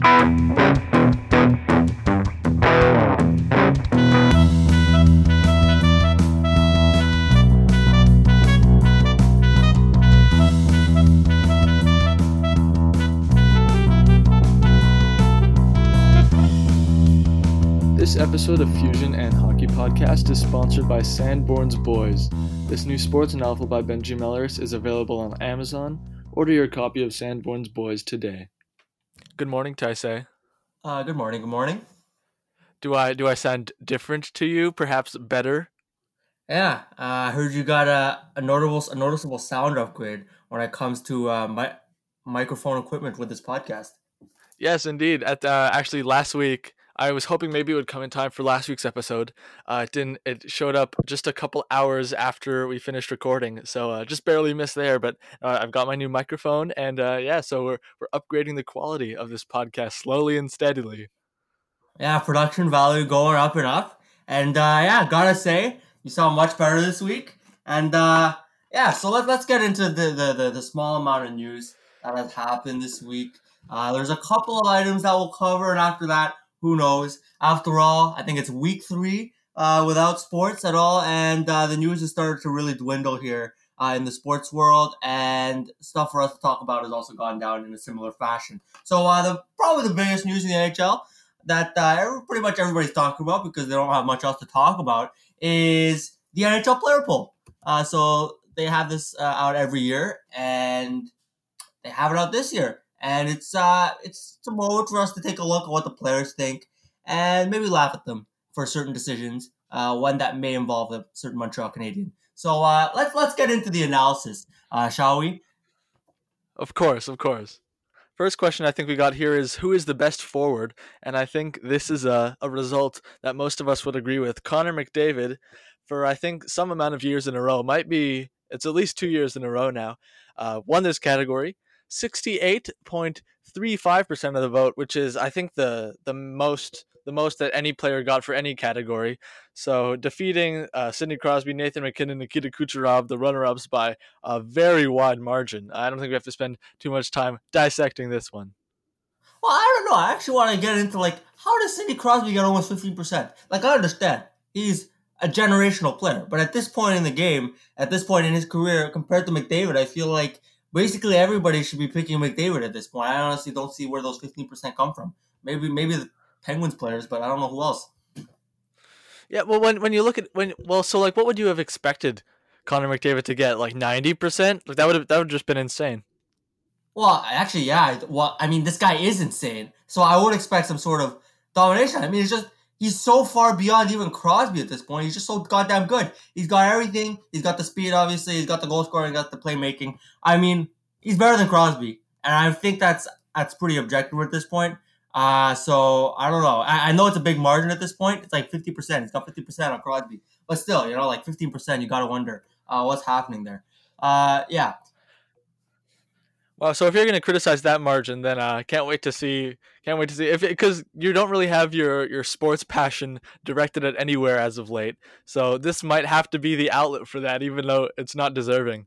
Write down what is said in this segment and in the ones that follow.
This episode of Fusion and Hockey Podcast is sponsored by Sanborn's Boys. This new sports novel by Benji Mellers is available on Amazon. Order your copy of Sanborn's Boys today. Good morning, Taisei. Uh, good morning. Good morning. Do I do I sound different to you? Perhaps better? Yeah, uh, I heard you got a, a notable a noticeable sound upgrade when it comes to uh, mi- microphone equipment with this podcast. Yes, indeed. At uh, actually last week, I was hoping maybe it would come in time for last week's episode. Uh, it didn't. It showed up just a couple hours after we finished recording, so uh, just barely missed there. But uh, I've got my new microphone, and uh, yeah, so we're we're upgrading the quality of this podcast slowly and steadily. Yeah, production value going up and up, and uh, yeah, gotta say you sound much better this week. And uh, yeah, so let, let's get into the, the, the, the small amount of news that has happened this week. Uh, there's a couple of items that we'll cover, and after that, who knows? After all, I think it's week three uh, without sports at all, and uh, the news has started to really dwindle here uh, in the sports world, and stuff for us to talk about has also gone down in a similar fashion. So, uh, the probably the biggest news in the NHL that uh, pretty much everybody's talking about because they don't have much else to talk about is the NHL player poll. Uh, so they have this out every year, and they have it out this year and it's uh it's a moment for us to take a look at what the players think and maybe laugh at them for certain decisions, uh, one that may involve a certain Montreal Canadian. So uh, let's let's get into the analysis, uh, shall we? Of course, of course. First question I think we got here is who is the best forward? And I think this is a, a result that most of us would agree with. Connor McDavid, for I think some amount of years in a row, might be, it's at least two years in a row now, uh, won this category. 68.35% of the vote, which is I think the the most the most that any player got for any category. So defeating uh, Sidney Crosby, Nathan MacKinnon, Nikita Kucherov, the runner-ups by a very wide margin. I don't think we have to spend too much time dissecting this one. Well, I don't know. I actually want to get into like how does Sidney Crosby get almost 15%? Like I understand he's a generational player, but at this point in the game, at this point in his career, compared to McDavid, I feel like basically everybody should be picking McDavid at this point. I honestly don't see where those fifteen percent come from. Maybe maybe the Penguins players, but I don't know who else. Yeah, well, when when you look at when well, so like, what would you have expected Connor McDavid to get? Like ninety percent? Like that would have that would just been insane. Well, actually, yeah. Well, I mean, this guy is insane. So I would expect some sort of domination. I mean, it's just he's so far beyond even Crosby at this point. He's just so goddamn good. He's got everything. He's got the speed, obviously. He's got the goal scoring. He's got the playmaking. I mean, he's better than Crosby, and I think that's that's pretty objective at this point. Uh, so I don't know. I, I know it's a big margin at this point. It's like fifty percent. He's got fifty percent on Crosby, but still, you know, like fifteen percent. You got to wonder uh, what's happening there. Uh, yeah. Well, so if you're going to criticize that margin, then I uh, can't wait to see. Can't wait to see if because you don't really have your your sports passion directed at anywhere as of late. So this might have to be the outlet for that, even though it's not deserving.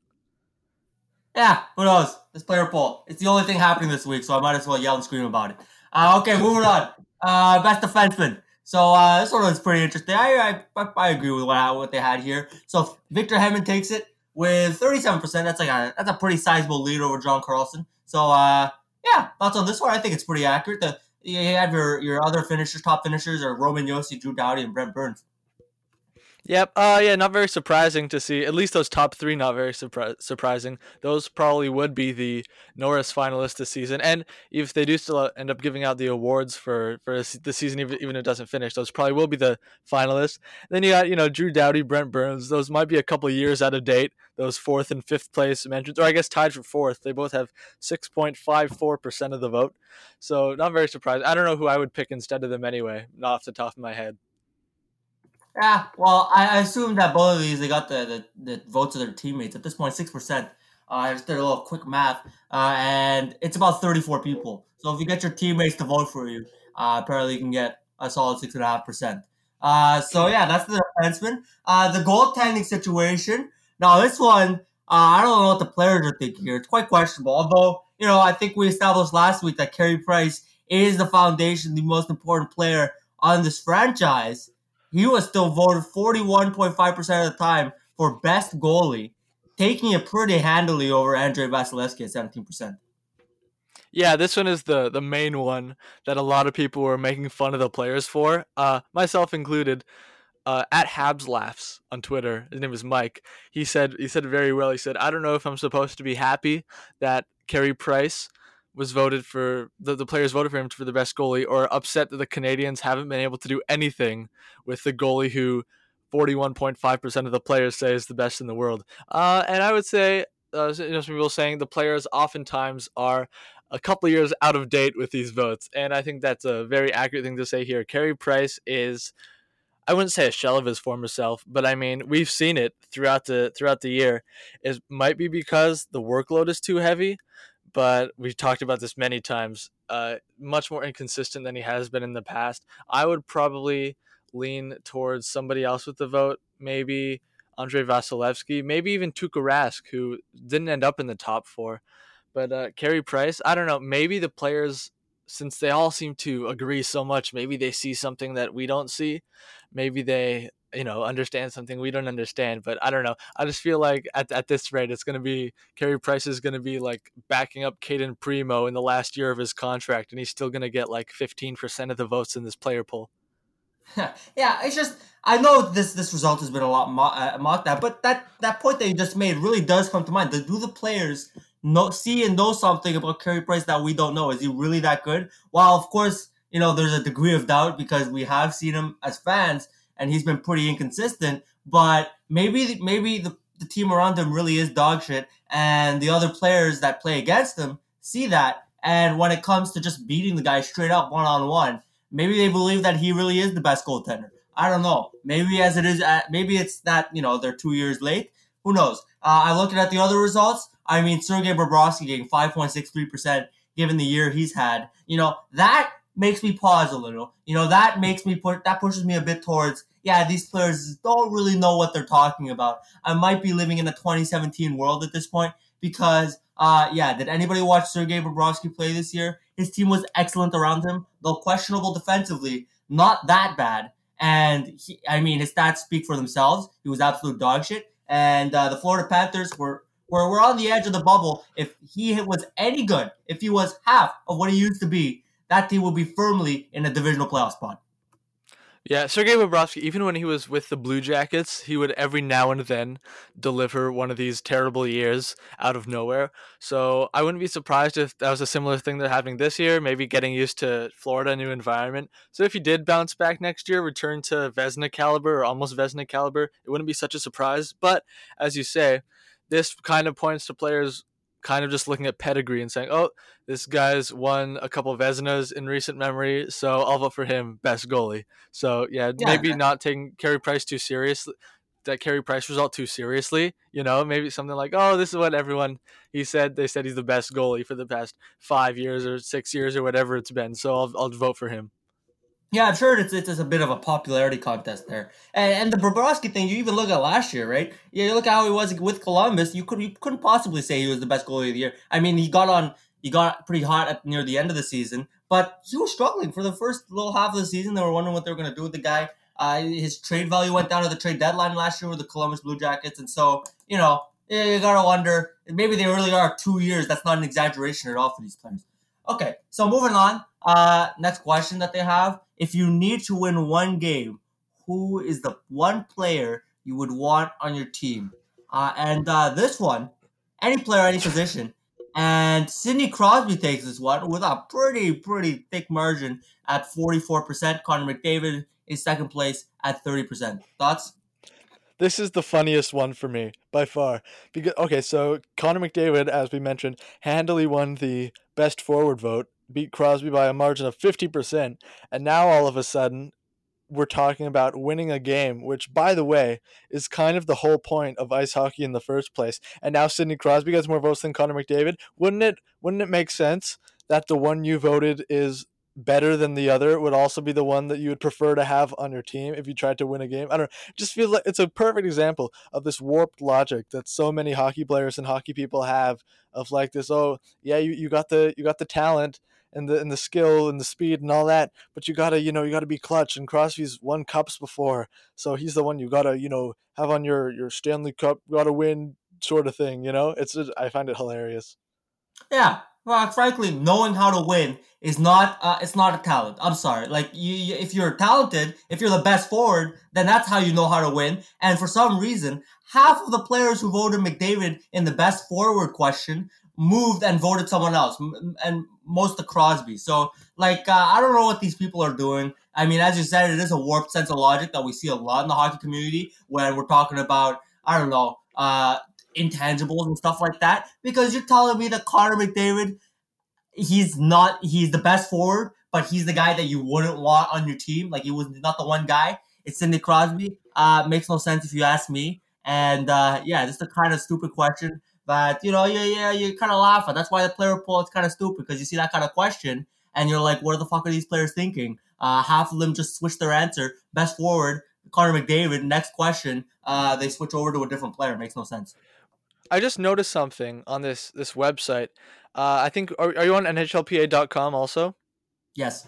Yeah, who knows? This player poll. It's the only thing happening this week, so I might as well yell and scream about it. Uh, okay, moving on. Uh, best defenseman. So uh, this one was pretty interesting. I I, I agree with what, what they had here. So Victor Hedman takes it with 37%. That's like a that's a pretty sizable lead over John Carlson. So uh yeah, thoughts on this one? I think it's pretty accurate. The you have your your other finishers, top finishers are Roman Josi, Drew Doughty, and Brent Burns. Yep. Uh, yeah, not very surprising to see. At least those top three, not very surpri- surprising. Those probably would be the Norris finalists this season. And if they do still end up giving out the awards for, for the season, even, even if it doesn't finish, those probably will be the finalists. then you got, you know, Drew Doughty, Brent Burns. Those might be a couple years out of date. Those fourth and fifth place mentions, or I guess tied for fourth. They both have 6.54% of the vote. So not very surprised. I don't know who I would pick instead of them anyway, not off the top of my head. Yeah, well, I assume that both of these they got the, the, the votes of their teammates. At this point. point, six percent. Uh, I just did a little quick math, uh, and it's about thirty-four people. So if you get your teammates to vote for you, uh, apparently you can get a solid six and a half percent. Uh, so yeah, that's the defenseman. Uh, the goaltending situation. Now this one, uh, I don't know what the players are thinking here. It's quite questionable. Although you know, I think we established last week that Carey Price is the foundation, the most important player on this franchise, he was still voted 41.5% of the time for best goalie, taking it pretty handily over Andrei Vasilevskiy at 17%. Yeah, this one is the the main one that a lot of people were making fun of the players for, uh, myself included. Uh, at Habs laughs on Twitter. His name is Mike. He said he said very well. He said, "I don't know if I'm supposed to be happy that Carey Price was voted for the, the players voted for him for the best goalie, or upset that the Canadiens haven't been able to do anything with the goalie who 41.5% of the players say is the best in the world. Uh, and I would say, uh, you know, some people saying the players oftentimes are a couple years out of date with these votes, and I think that's a very accurate thing to say here. Carey Price is, I wouldn't say a shell of his former self, but I mean we've seen it throughout the throughout the year. It might be because the workload is too heavy, but we've talked about this many times. Uh, much more inconsistent than he has been in the past. I would probably lean towards somebody else with the vote, maybe Andrei Vasilevskiy, maybe even Tuukka Rask, who didn't end up in the top four. But uh, Carey Price, I don't know. Maybe the players, since they all seem to agree so much, maybe they see something that we don't see. Maybe they, you know, understand something we don't understand. But I don't know. I just feel like at, at this rate, it's going to be Carey Price is going to be like backing up Cayden Primeau in the last year of his contract, and he's still going to get like 15% of the votes in this player poll. yeah, it's just I know this this result has been a lot mo- uh, mocked at, but that that point that you just made really does come to mind. Do the players know see and know something about Carey Price that we don't know? Is he really that good? While of course you know there's a degree of doubt because we have seen him as fans and he's been pretty inconsistent. But maybe maybe the the team around him really is dog shit, and the other players that play against him see that. And when it comes to just beating the guy straight up one on one, maybe they believe that he really is the best goaltender. I don't know. Maybe as it is, uh, maybe it's that you know they're two years late. Who knows? Uh, I look at the other results. I mean, Sergei Bobrovsky getting five point six three percent given the year he's had. You know that makes me pause a little. You know that makes me put that pushes me a bit towards yeah these players don't really know what they're talking about. I might be living in a 2017 world at this point because uh yeah did anybody watch Sergei Bobrovsky play this year? His team was excellent around him, though questionable defensively, not that bad. And he, I mean, his stats speak for themselves. He was absolute dog shit. And uh, the Florida Panthers were were, were on the edge of the bubble. If he was any good, if he was half of what he used to be, that team will be firmly in a divisional playoff spot. Yeah, Sergei Bobrovsky, even when he was with the Blue Jackets, he would every now and then deliver one of these terrible years out of nowhere. So I wouldn't be surprised if that was a similar thing that's happening this year, maybe getting used to Florida, new environment. So if he did bounce back next year, return to Vezina caliber or almost Vezina caliber, it wouldn't be such a surprise. But as you say, this kind of points to players kind of just looking at pedigree and saying, "Oh, this guy's won a couple of Vezinas in recent memory, so I'll vote for him best goalie." So yeah, yeah maybe not taking Carey Price too seriously, that Carey Price result too seriously. You know, maybe something like, "Oh, this is what everyone he said. They said he's the best goalie for the past five years or six years or whatever it's been, so I'll I'll vote for him." Yeah, I'm sure it's, it's, a bit of a popularity contest there. And, and the Bobrovsky thing, you even look at last year, right? Yeah, you look at how he was with Columbus. You could you couldn't possibly say he was the best goalie of the year. I mean, he got on he got pretty hot at near the end of the season, but he was struggling for the first little half of the season. They were wondering what they were going to do with the guy. Uh, his trade value went down at the trade deadline last year with the Columbus Blue Jackets, and so you know you gotta wonder maybe they really are two years. That's not an exaggeration at all for these players. Okay, so moving on. Uh, next question that they have: If you need to win one game, who is the one player you would want on your team? Uh, and uh, this one, any player, any position. And Sidney Crosby takes this one with a pretty, pretty thick margin at 44%. Connor McDavid is second place at 30%. Thoughts? This is the funniest one for me by far. Because okay, so Connor McDavid, as we mentioned, handily won the best forward vote, beat Crosby by a margin of 50%, and now all of a sudden we're talking about winning a game, which, by the way, is kind of the whole point of ice hockey in the first place. And now Sidney Crosby gets more votes than Connor McDavid. Wouldn't it? Wouldn't it make sense that the one you voted is better than the other would also be the one that you would prefer to have on your team if you tried to win a game. I don't know. Just feel like it's a perfect example of this warped logic that so many hockey players and hockey people have of like this, oh yeah, you, you got the you got the talent and the and the skill and the speed and all that, but you gotta you know you gotta be clutch. And Crosby's won cups before, so he's the one you gotta you know have on your your Stanley Cup, gotta win sort of thing. You know, it's just, I find it hilarious. Yeah, well, frankly, knowing how to win is not uh, it's not a talent. I'm sorry. Like you, you, if you're talented, if you're the best forward, then that's how you know how to win. And for some reason, half of the players who voted McDavid in the best forward question moved and voted someone else, and most of Crosby. So, like, uh, I don't know what these people are doing. I mean, as you said, it is a warped sense of logic that we see a lot in the hockey community when we're talking about, I don't know, uh, intangibles and stuff like that. Because you're telling me that Connor McDavid, he's not, he's the best forward, but he's the guy that you wouldn't want on your team. Like, he was not the one guy. It's Sidney Crosby. Uh, makes no sense if you ask me. And uh, yeah, just a kind of stupid question that you know, yeah, yeah, you kind of laugh at. That's why the player poll is kind of stupid because you see that kind of question and you're like, what the fuck are these players thinking? Uh, half of them just switch their answer. Best forward, Connor McDavid. Next question, uh, they switch over to a different player. Makes no sense. I just noticed something on this this website. Uh, I think are, are you on NHLPA.com also? Yes.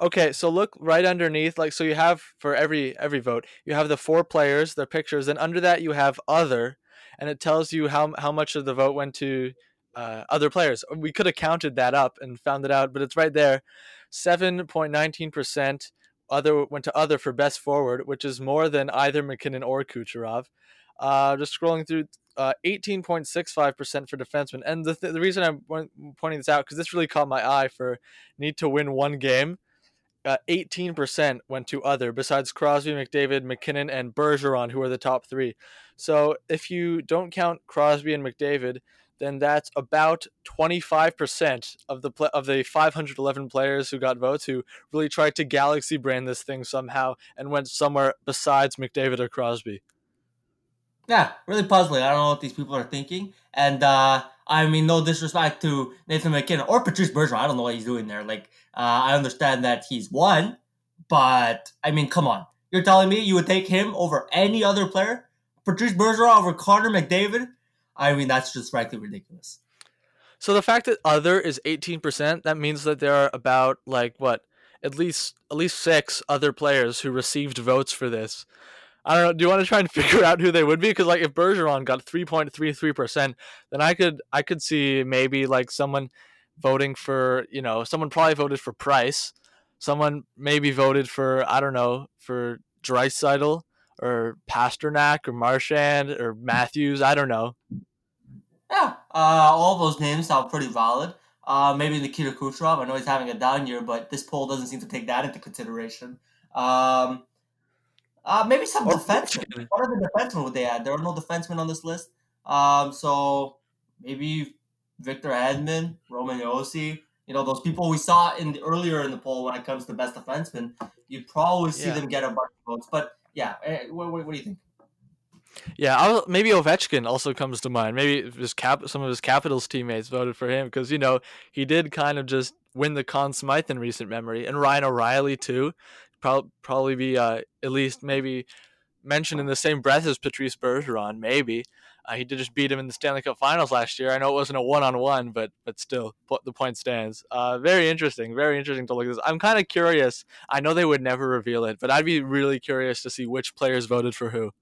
Okay, so look right underneath, like so you have for every every vote, you have the four players, their pictures, and under that you have other, and it tells you how how much of the vote went to uh, other players. We could have counted that up and found it out, but it's right there. Seven point nineteen percent other went to other for best forward, which is more than either MacKinnon or Kucherov. Uh, just scrolling through, uh, 18.65% for defensemen. And the, th- the reason I'm pointing this out, because this really caught my eye for need to win one game uh, 18% went to other, besides Crosby, McDavid, MacKinnon, and Bergeron, who are the top three. So if you don't count Crosby and McDavid, then that's about 25% of the of the 511 players who got votes who really tried to galaxy brand this thing somehow and went somewhere besides McDavid or Crosby. Yeah, really puzzling. I don't know what these people are thinking. And uh, I mean, no disrespect to Nathan MacKinnon or Patrice Bergeron. I don't know what he's doing there. Like, uh, I understand that he's won, but I mean, come on. You're telling me you would take him over any other player? Patrice Bergeron over Connor McDavid? I mean, that's just frankly ridiculous. So the fact that other is 18%, that means that there are about like what? At least at least 6 other players who received votes for this. I don't know. Do you want to try and figure out who they would be? Because like if Bergeron got three point three three percent, then I could I could see maybe like someone voting for you know someone probably voted for Price, someone maybe voted for I don't know for Draisaitl or Pastrnak or Marchand or Matthews. I don't know. Yeah, uh, all those names sound pretty valid. Uh, maybe Nikita Kucherov. I know he's having a down year, but this poll doesn't seem to take that into consideration. Um, uh, maybe some or defensemen. What other defensemen would they add? There are no defensemen on this list. Um, so maybe Victor Hedman, Roman Josi, you know, those people we saw in the, earlier in the poll when it comes to best defensemen, you'd probably see yeah. them get a bunch of votes. But yeah, eh, what, what, what do you think? Yeah, I'll, maybe Ovechkin also comes to mind. Maybe his cap, some of his Capitals teammates voted for him because you know he did kind of just win the Conn Smythe in recent memory, and Ryan O'Reilly too pro- probably be uh, at least maybe mentioned in the same breath as Patrice Bergeron. Maybe uh, he did just beat him in the Stanley Cup Finals last year. I know it wasn't a one-on-one, but but still, the point stands. Uh, very interesting. Very interesting to look at this. I'm kind of curious. I know they would never reveal it, but I'd be really curious to see which players voted for who.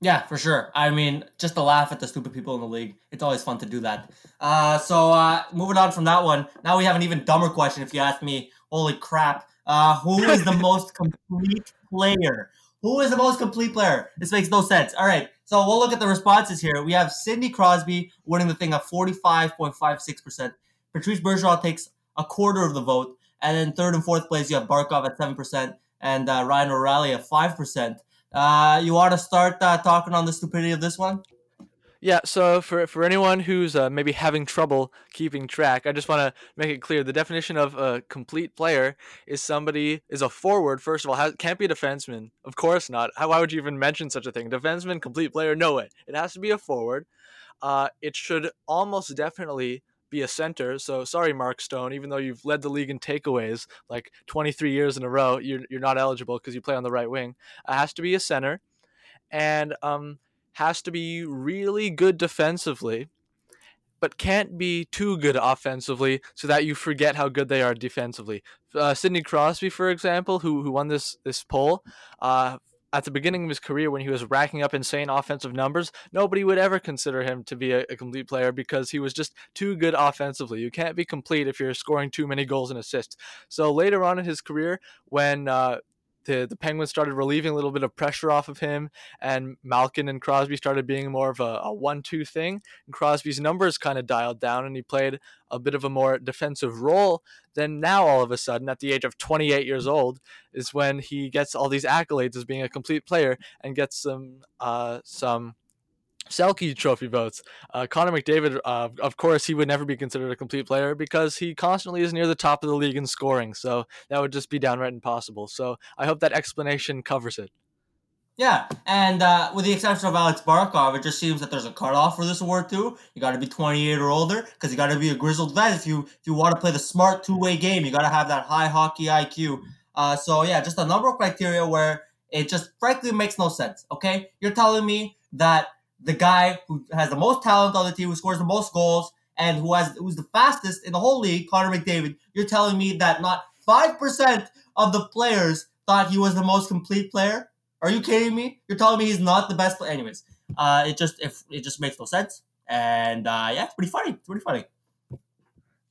Yeah, for sure. I mean, just to laugh at the stupid people in the league. It's always fun to do that. Uh, so uh, moving on from that one, now we have an even dumber question. If you ask me, holy crap! Uh, who is the most complete player? Who is the most complete player? This makes no sense. All right, so we'll look at the responses here. We have Sidney Crosby winning the thing at 45.56%. Patrice Bergeron takes a quarter of the vote. And then third and fourth place, you have Barkov at 7% and uh, Ryan O'Reilly at 5%. Uh, you want to start uh, talking on the stupidity of this one? Yeah, so for, for anyone who's uh, maybe having trouble keeping track, I just want to make it clear the definition of a complete player is somebody is a forward. First of all, has, can't be a defenseman. Of course not. How, why would you even mention such a thing? Defenseman, complete player? No way. It has to be a forward. Uh, it should almost definitely be a center. So sorry, Mark Stone, even though you've led the league in takeaways like 23 years in a row, you're, you're not eligible because you play on the right wing. It has to be a center. And um, has to be really good defensively but can't be too good offensively so that you forget how good they are defensively. Uh, Sidney Crosby, for example, who who won this this poll, uh, at the beginning of his career when he was racking up insane offensive numbers, nobody would ever consider him to be a, a, complete player because he was just too good offensively. You can't be complete if you're scoring too many goals and assists. So later on in his career, when uh, the, the Penguins started relieving a little bit of pressure off of him, and Malkin and Crosby started being more of a, a one two thing. And Crosby's numbers kind of dialed down, and he played a bit of a more defensive role. Then now, all of a sudden, at the age of 28 years old, is when he gets all these accolades as being a complete player and gets some uh, some Selke Trophy votes. Uh, Connor McDavid, uh, of course, he would never be considered a complete player because he constantly is near the top of the league in scoring. So that would just be downright impossible. So I hope that explanation covers it. Yeah, and uh, with the exception of Alex Barkov, it just seems that there's a cutoff for this award too. You got to be 28 or older because you got to be a grizzled vet if you if you want to play the smart two way game. You got to have that high hockey IQ. Uh, so yeah, just a number of criteria where it just frankly makes no sense. Okay, you're telling me that the guy who has the most talent on the team, who scores the most goals, and who has who's the fastest in the whole league, Connor McDavid. You're telling me that not five percent of the players thought he was the most complete player? Are you kidding me? You're telling me he's not the best player? Anyways, uh, it just if it just makes no sense, and uh, yeah, it's pretty funny. It's pretty funny.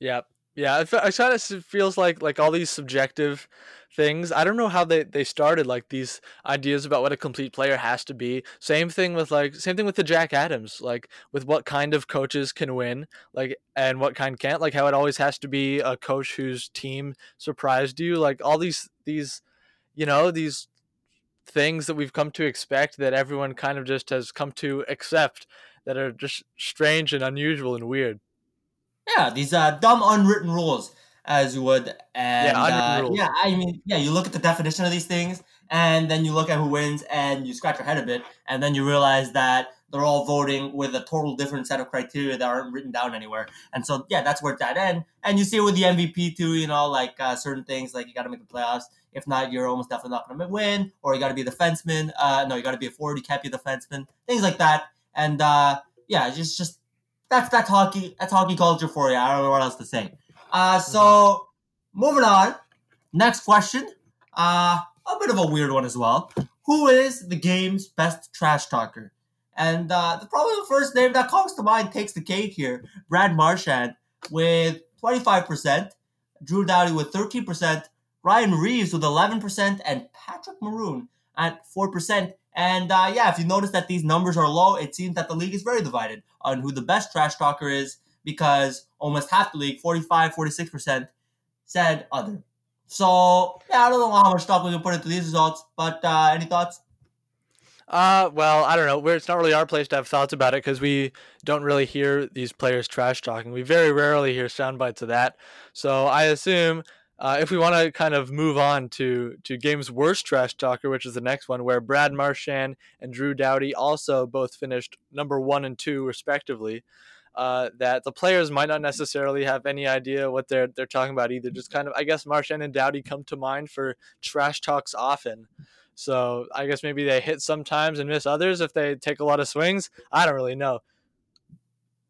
Yeah, yeah. It, it kind of feels like like all these subjective things. I don't know how they, they started like these ideas about what a complete player has to be. Same thing with like same thing with the Jack Adams, like with what kind of coaches can win, like and what kind can't. Like how it always has to be a coach whose team surprised you. Like all these these you know, these things that we've come to expect that everyone kind of just has come to accept that are just strange and unusual and weird. Yeah, these uh, dumb unwritten rules as you would. And yeah, uh, yeah, I mean, yeah, you look at the definition of these things, and then you look at who wins, and you scratch your head a bit, and then you realize that they're all voting with a total different set of criteria that aren't written down anywhere. And so, yeah, that's where it's at. And and you see it with the MVP too. You know, like uh, certain things, like you got to make the playoffs. If not, you're almost definitely not going to win. Or you got to be a defenseman. Uh, no, you got to be a forward. You can't be a defenseman. Things like that. And uh, yeah, just just that's that's hockey. That's hockey culture for you. I don't know what else to say. Uh, so mm-hmm. moving on. Next question. Uh, a bit of a weird one as well. Who is the game's best trash talker? And uh, probably the first name that comes to mind takes the cake here. Brad Marchand with 25%, Drew Doughty with 13%, Ryan Reaves with 11%, and Patrick Maroon at 4%. And uh, yeah, if you notice that these numbers are low, it seems that the league is very divided on who the best trash talker is because almost half the league, 45, 46%, said other. So, yeah, I don't know how much stock we can put into these results, but uh, any thoughts? Uh, well, I don't know. It's not really our place to have thoughts about it because we don't really hear these players trash talking. We very rarely hear sound bites of that. So I assume uh, if we want to kind of move on to to game's worst trash talker, which is the next one, where Brad Marchand and Drew Doughty also both finished number one and two respectively uh, that the players might not necessarily have any idea what they're they're talking about either. Just kind of, I guess, Marchand and Doughty come to mind for trash talks often. So I guess maybe they hit sometimes and miss others if they take a lot of swings. I don't really know.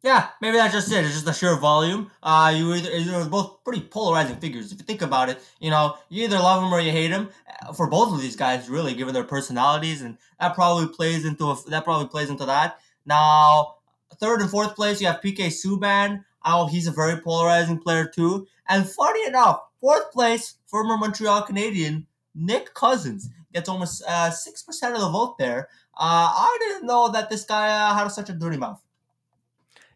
Yeah, maybe that's just it. It's just the sheer volume. Uh, you either you're both pretty polarizing figures. If you think about it, you know, you either love them or you hate them. Uh, for both of these guys, really, given their personalities, and that probably plays into a, that probably plays into that. Now, third and fourth place, you have PK Subban. Oh, he's a very polarizing player too. And funny enough, fourth place, former Montreal Canadian Nick Cousins gets almost uh, six uh, percent of the vote there. Uh, I didn't know that this guy uh, had such a dirty mouth.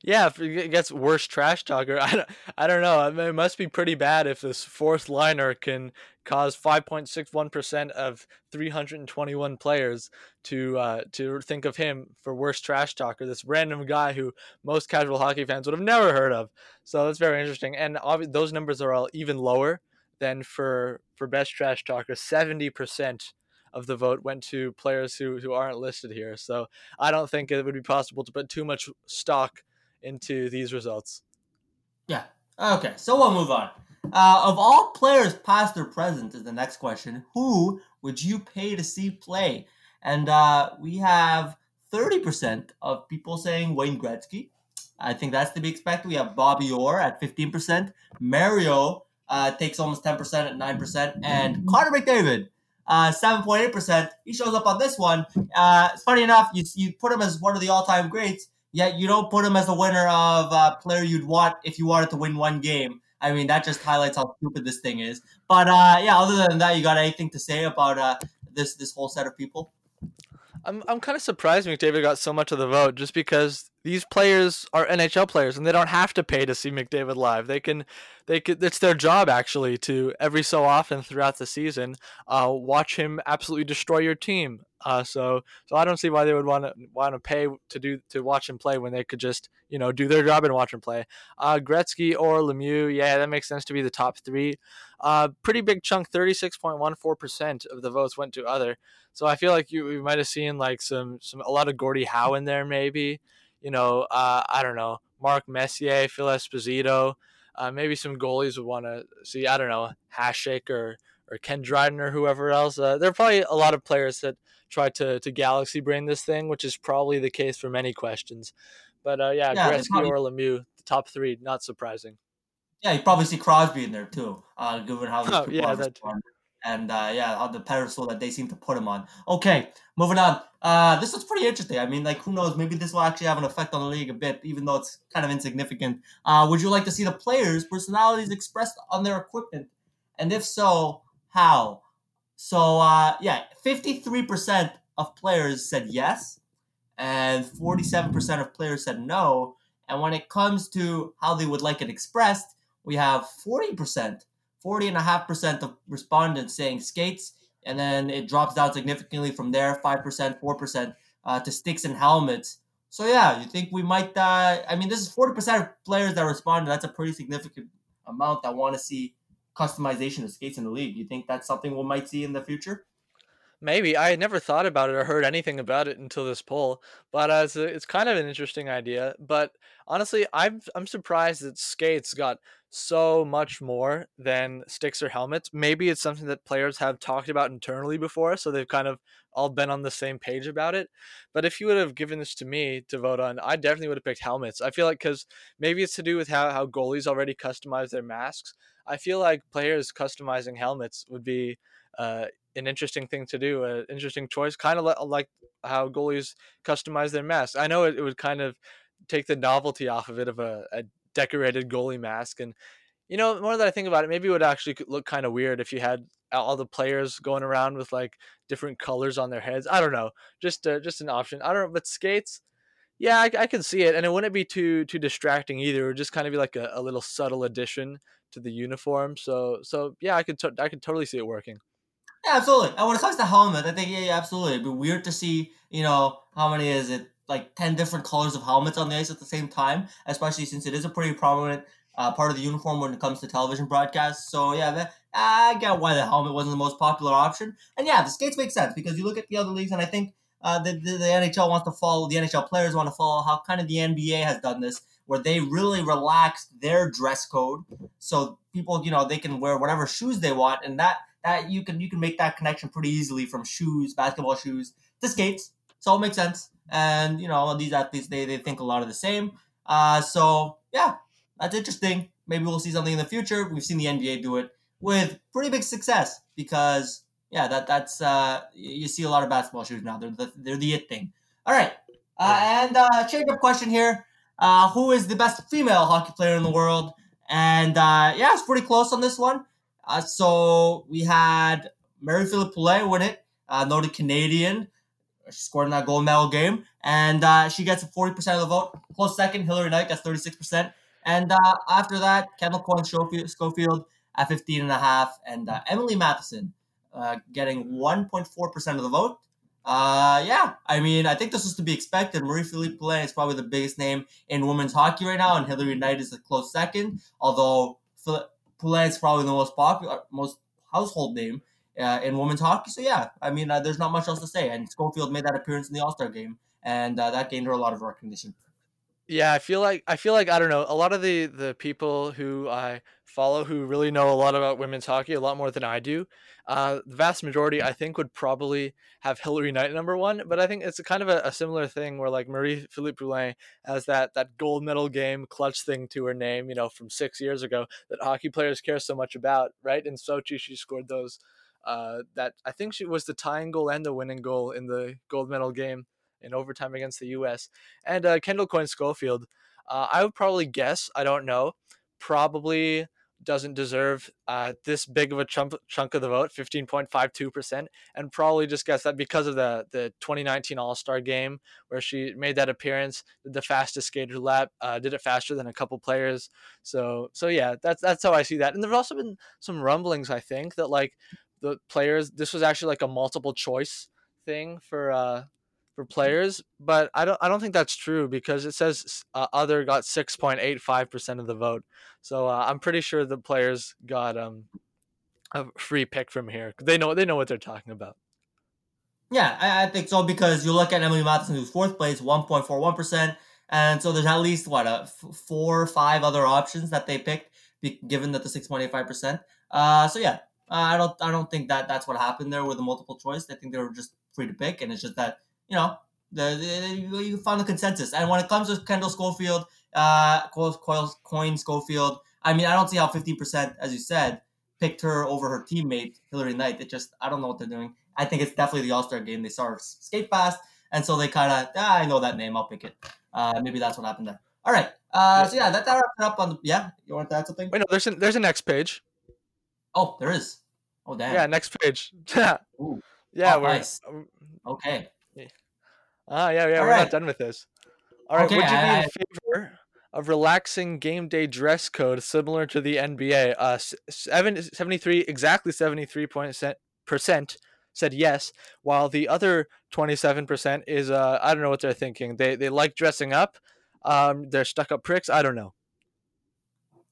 Yeah, if it gets worse trash talker, I don't, I don't know. I mean, it must be pretty bad if this fourth liner can cause 5.61% of 321 players to uh, to think of him for worst trash talker. This random guy who most casual hockey fans would have never heard of. So that's very interesting. And obviously, those numbers are all even lower than for for best trash talker. 70% of the vote went to players who who aren't listed here. So I don't think it would be possible to put too much stock into these results. Yeah. Okay. So we'll move on. Uh, of all players, past or present, is the next question. Who would you pay to see play? And uh, we have 30% of people saying Wayne Gretzky, I think that's to be expected. We have Bobby Orr at 15%. Mario uh, takes almost 10% at 9%. And Connor McDavid, uh, 7.8%. He shows up on this one. Uh, it's funny enough, you, you put him as one of the all time greats, yet you don't put him as the winner of uh, player you'd want if you wanted to win one game. I mean, that just highlights how stupid this thing is. But uh, yeah, other than that, you got anything to say about uh, this this whole set of people? I'm I'm kind of surprised McDavid got so much of the vote just because these players are NHL players and they don't have to pay to see McDavid live. They can, they could. It's their job actually to every so often throughout the season, uh, watch him absolutely destroy your team. Uh, so so I don't see why they would want to want to pay to do to watch him play when they could just you know do their job and watch him play. Uh, Gretzky or Lemieux, yeah, that makes sense to be the top three. Uh, pretty big chunk, thirty six point one four percent of the votes went to other. So I feel like you we might have seen like some some a lot of Gordie Howe in there maybe you know, uh, I don't know, Mark Messier, Phil Esposito, uh, maybe some goalies would want to see, I don't know, Hasek or, or Ken Dryden or whoever else. Uh, there are probably a lot of players that try to, to galaxy brain this thing, which is probably the case for many questions. But uh, yeah, yeah Gretzky probably, or Lemieux, the top three, not surprising. Yeah, you probably see Crosby in there too, uh, given how oh, yeah, that and uh, yeah, on the pedestal that they seem to put him on. Okay, moving on. Uh, this looks pretty interesting. I mean, like, who knows? Maybe this will actually have an effect on the league a bit, even though it's kind of insignificant. Uh, would you like to see the players' personalities expressed on their equipment? And if so, how? So, uh, yeah, 53% of players said yes, and 47% of players said no. And when it comes to how they would like it expressed, we have 40% 40.5% of respondents saying skates, and then it drops down significantly from there 5%, 4% uh, to sticks and helmets. So, yeah, you think we might, uh, I mean, this is 40% of players that responded. That's a pretty significant amount that want to see customization of skates in the league. You think that's something we might see in the future? Maybe I never thought about it or heard anything about it until this poll, but uh, it's, a, it's kind of an interesting idea. But honestly, I'm I'm surprised that skates got so much more than sticks or helmets. Maybe it's something that players have talked about internally before, so they've kind of all been on the same page about it. But if you would have given this to me to vote on, I definitely would have picked helmets. I feel like because maybe it's to do with how how goalies already customize their masks. I feel like players customizing helmets would be uh, an interesting thing to do, an interesting choice, kind of like how goalies customize their masks. I know it, it, would kind of take the novelty off of it of a, a decorated goalie mask, and you know, more that I think about it, maybe it would actually look kind of weird if you had all the players going around with like different colors on their heads. I don't know, just uh, just an option. I don't know, but skates. Yeah, I, I can see it, and it wouldn't be too too distracting either. It would just kind of be like a, a little subtle addition to the uniform. So so yeah, I could I could totally see it working. Yeah, absolutely. And when it comes to helmet, I think yeah, yeah, absolutely. It'd be weird to see, you know, how many is it? Like ten different colors of helmets on the ice at the same time, especially since it is a pretty prominent uh, part of the uniform when it comes to television broadcasts. So yeah, I get why the helmet wasn't the most popular option. And yeah, the skates make sense because you look at the other leagues, and I think uh, the, the, the NHL wants to follow the NHL players want to follow how kind of the NBA has done this, where they really relaxed their dress code, so people you know they can wear whatever shoes they want, and that that you can you can make that connection pretty easily from shoes, basketball shoes to skates. So it makes sense. And you know, these athletes they, they think a lot of the same. Uh, so yeah, that's interesting. Maybe we'll see something in the future. We've seen the NBA do it with pretty big success because yeah, that that's uh, you see a lot of basketball shoes now. They're the, they're the it thing. All right, uh, and uh, change up question here. Uh, who is the best female hockey player in the world? And uh, yeah, it's pretty close on this one. Uh, so we had Marie-Philip Poulin win it, uh, noted Canadian. She scored in that gold medal game, and uh, she gets 40% of the vote. Close second, Hilary Knight gets 36%. And uh, after that, Kendall Coyne Schofield at 15 and a half, and uh, Emily Matheson uh, getting 1.4% of the vote. Uh, yeah, I mean, I think this was to be expected. Marie-Philip Poulin is probably the biggest name in women's hockey right now, and Hilary Knight is a close second. Although Poulin is probably the most popular, most household name uh, in women's hockey. So yeah, I mean, uh, there's not much else to say. And Schofield made that appearance in the All Star game, and uh, that gained her a lot of recognition. Yeah, I feel like I feel like I don't know a lot of the the people who I follow who really know a lot about women's hockey a lot more than I do. Uh, the vast majority I think would probably have Hilary Knight number one, but I think it's a kind of a, a similar thing where like Marie Philip Poulin has that that gold medal game clutch thing to her name, you know, from six years ago that hockey players care so much about, right? In Sochi, she scored those. Uh, that I think she was the tying goal and the winning goal in the gold medal game in overtime against the U.S. And uh, Kendall Coyne Schofield, uh, I would probably guess, I don't know, probably doesn't deserve uh, this big of a chunk, chunk of the vote, 15.52%, and probably just guess that because of the, the 2019 All Star game where she made that appearance, the fastest skater lap, uh, did it faster than a couple players. So, so yeah, that's that's how I see that. And there's also been some rumblings, I think, that like the players, this was actually like a multiple choice thing for uh, for players, but I don't I don't think that's true because it says uh, other got 6.85% of the vote. So uh, I'm pretty sure the players got um a free pick from here. They know they know what they're talking about. Yeah, I, I think so because you look at Emily Matheson, who's fourth place, 1.41%. And so there's at least, what, a f- four or five other options that they picked, be- given that the 6.85%. Uh, so yeah, uh, I don't I don't think that that's what happened there with the multiple choice. I think they were just free to pick, and it's just that you know, the, the you find the consensus. And when it comes to Kendall Schofield, uh, Coil, Coyne Schofield, I mean, I don't see how 15%, as you said, picked her over her teammate, Hilary Knight. It just, I don't know what they're doing. I think it's definitely the All Star game. They saw her skate fast. And so they kind of, ah, I know that name. I'll pick it. Uh, maybe that's what happened there. All right. Uh, so yeah, that, that wraps it up on the, yeah. You want to add something? Wait, no, there's a, there's a next page. Oh, there is. Oh, damn. Yeah, next page. yeah. Yeah. Oh, nice. Okay. Ah, yeah, yeah, All we're right. not done with this. All right, okay, would you be I, in favor of relaxing game day dress code similar to the NBA? Uh, 73, exactly 73% said yes, while the other 27% is, uh, I don't know what they're thinking. They, they like dressing up. Um, they're stuck up pricks. I don't know.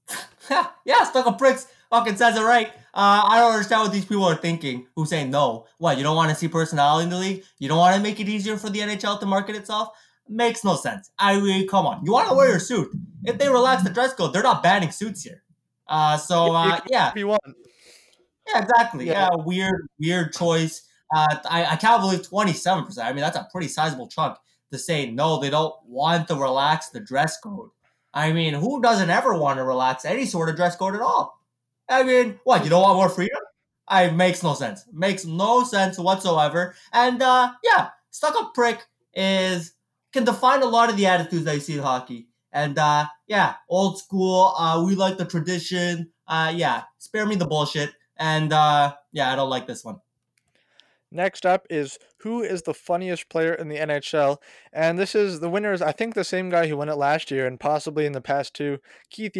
yeah, stuck up pricks. Fucking says it right. Uh, I don't understand what these people are thinking who say no. What, you don't want to see personality in the league? You don't want to make it easier for the NHL to market itself? Makes no sense. I mean, come on. You want to wear your suit. If they relax the dress code, they're not banning suits here. Uh, so, uh, yeah. If you want. Yeah, exactly. Yeah, yeah weird, weird choice. Uh, I, I can't believe 27%. I mean, that's a pretty sizable chunk to say no, they don't want to relax the dress code. I mean, who doesn't ever want to relax any sort of dress code at all? I mean, what, you don't want more freedom? I makes no sense. Makes no sense whatsoever. And uh yeah, stuck up prick is can define a lot of the attitudes that you see in hockey. And uh yeah, old school, uh we like the tradition. Uh yeah, spare me the bullshit. And uh yeah, I don't like this one. Next up is who is the funniest player in the NHL? And this is the winner is I think the same guy who won it last year and possibly in the past two, Keith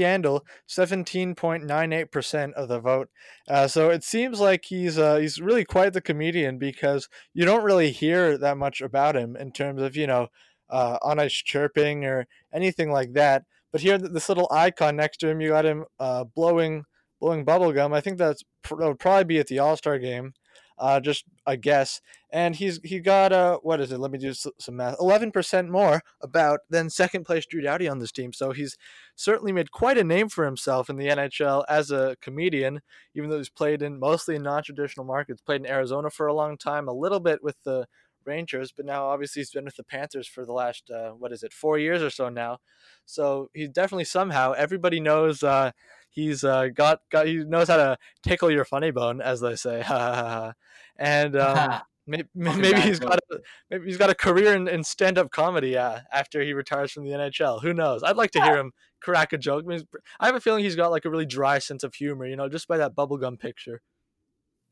eight percent of the vote. Uh, so it seems like he's uh, he's really quite the comedian because you don't really hear that much about him in terms of you know uh, on ice chirping or anything like that. But here, this little icon next to him, you got him uh, blowing blowing bubble gum. I think that's that would probably be at the All Star game uh, just a guess. And he's he got uh what is it? Let me do some math. Eleven percent more about than second place Drew Doughty on this team. So he's certainly made quite a name for himself in the NHL as a comedian, even though he's played in mostly in non-traditional markets. Played in Arizona for a long time, a little bit with the Rangers, but now obviously he's been with the Panthers for the last uh, what is it, four years or so now. So he's definitely somehow everybody knows uh, he's uh, got got he knows how to tickle your funny bone, as they say. and um, maybe, maybe he's got a, maybe he's got a career in, in stand up comedy uh, after he retires from the NHL. Who knows? I'd like to hear him crack a joke. I have a feeling he's got like a really dry sense of humor, you know, just by that bubblegum picture.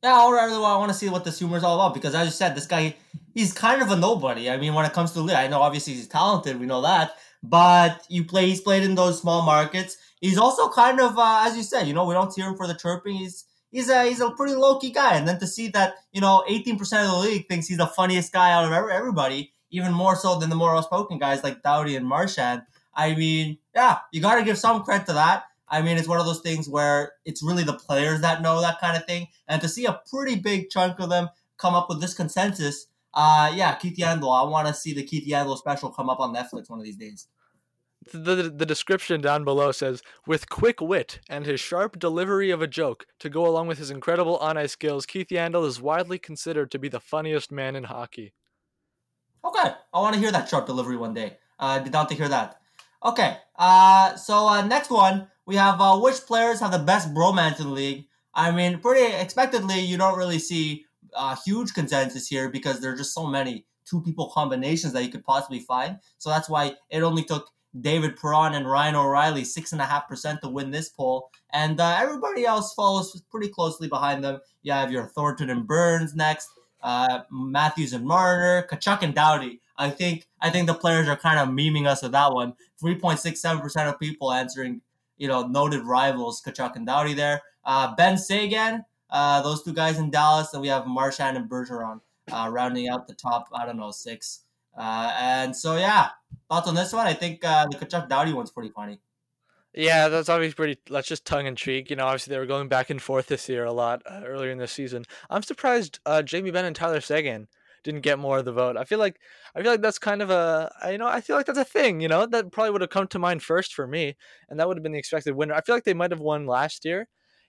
Yeah, all right. Well, I want to see what this humor is all about because, as you said, this guy, he's kind of a nobody. I mean, when it comes to I know obviously he's talented, we know that, but you play, he's played in those small markets. He's also kind of, uh, as you said, you know, we don't hear him for the chirping. He's he's a he's a pretty low key guy, and then to see that you know, eighteen percent of the league thinks he's the funniest guy out of everybody, even more so than the more outspoken guys like Doughty and Marchand. I mean, yeah, you got to give some credit to that. I mean, it's one of those things where it's really the players that know that kind of thing, and to see a pretty big chunk of them come up with this consensus, uh, yeah, Keith Yandle. I want to see the Keith Yandle special come up on Netflix one of these days. The, the, description down below says, with quick wit and his sharp delivery of a joke to go along with his incredible on ice skills, Keith Yandle is widely considered to be the funniest man in hockey. Okay, I want to hear that sharp delivery one day. I Uh, did not hear that. Okay, uh, so uh, next one we have uh, which players have the best bromance in the league. I mean, pretty expectedly, you don't really see a huge consensus here because there are just so many two people combinations that you could possibly find. So that's why it only took David Perron and Ryan O'Reilly six and a half percent to win this poll, and uh, everybody else follows pretty closely behind them. You have your Thornton and Burns next, uh, Matthews and Marner, Tkachuk and Doughty. I think I think the players are kind of memeing us with that one. Three point six seven percent of people answering, you know, noted rivals Tkachuk and Doughty there. Uh, Benn Seguin, uh, those two guys in Dallas, and we have Marchand and Bergeron uh, rounding out the top. I don't know six. Uh, and so yeah, thoughts on this one? I think uh, the Tkachuk Doughty one's pretty funny. Yeah, that's obviously pretty. That's just tongue in cheek. You know, obviously they were going back and forth this year a lot uh, earlier in the season. I'm surprised uh, Jamie Benn and Tyler Seguin didn't get more of the vote. I feel like I feel like that's kind of a you know I feel like that's a thing. You know that probably would have come to mind first for me, and that would have been the expected winner. I feel like they might have won last year,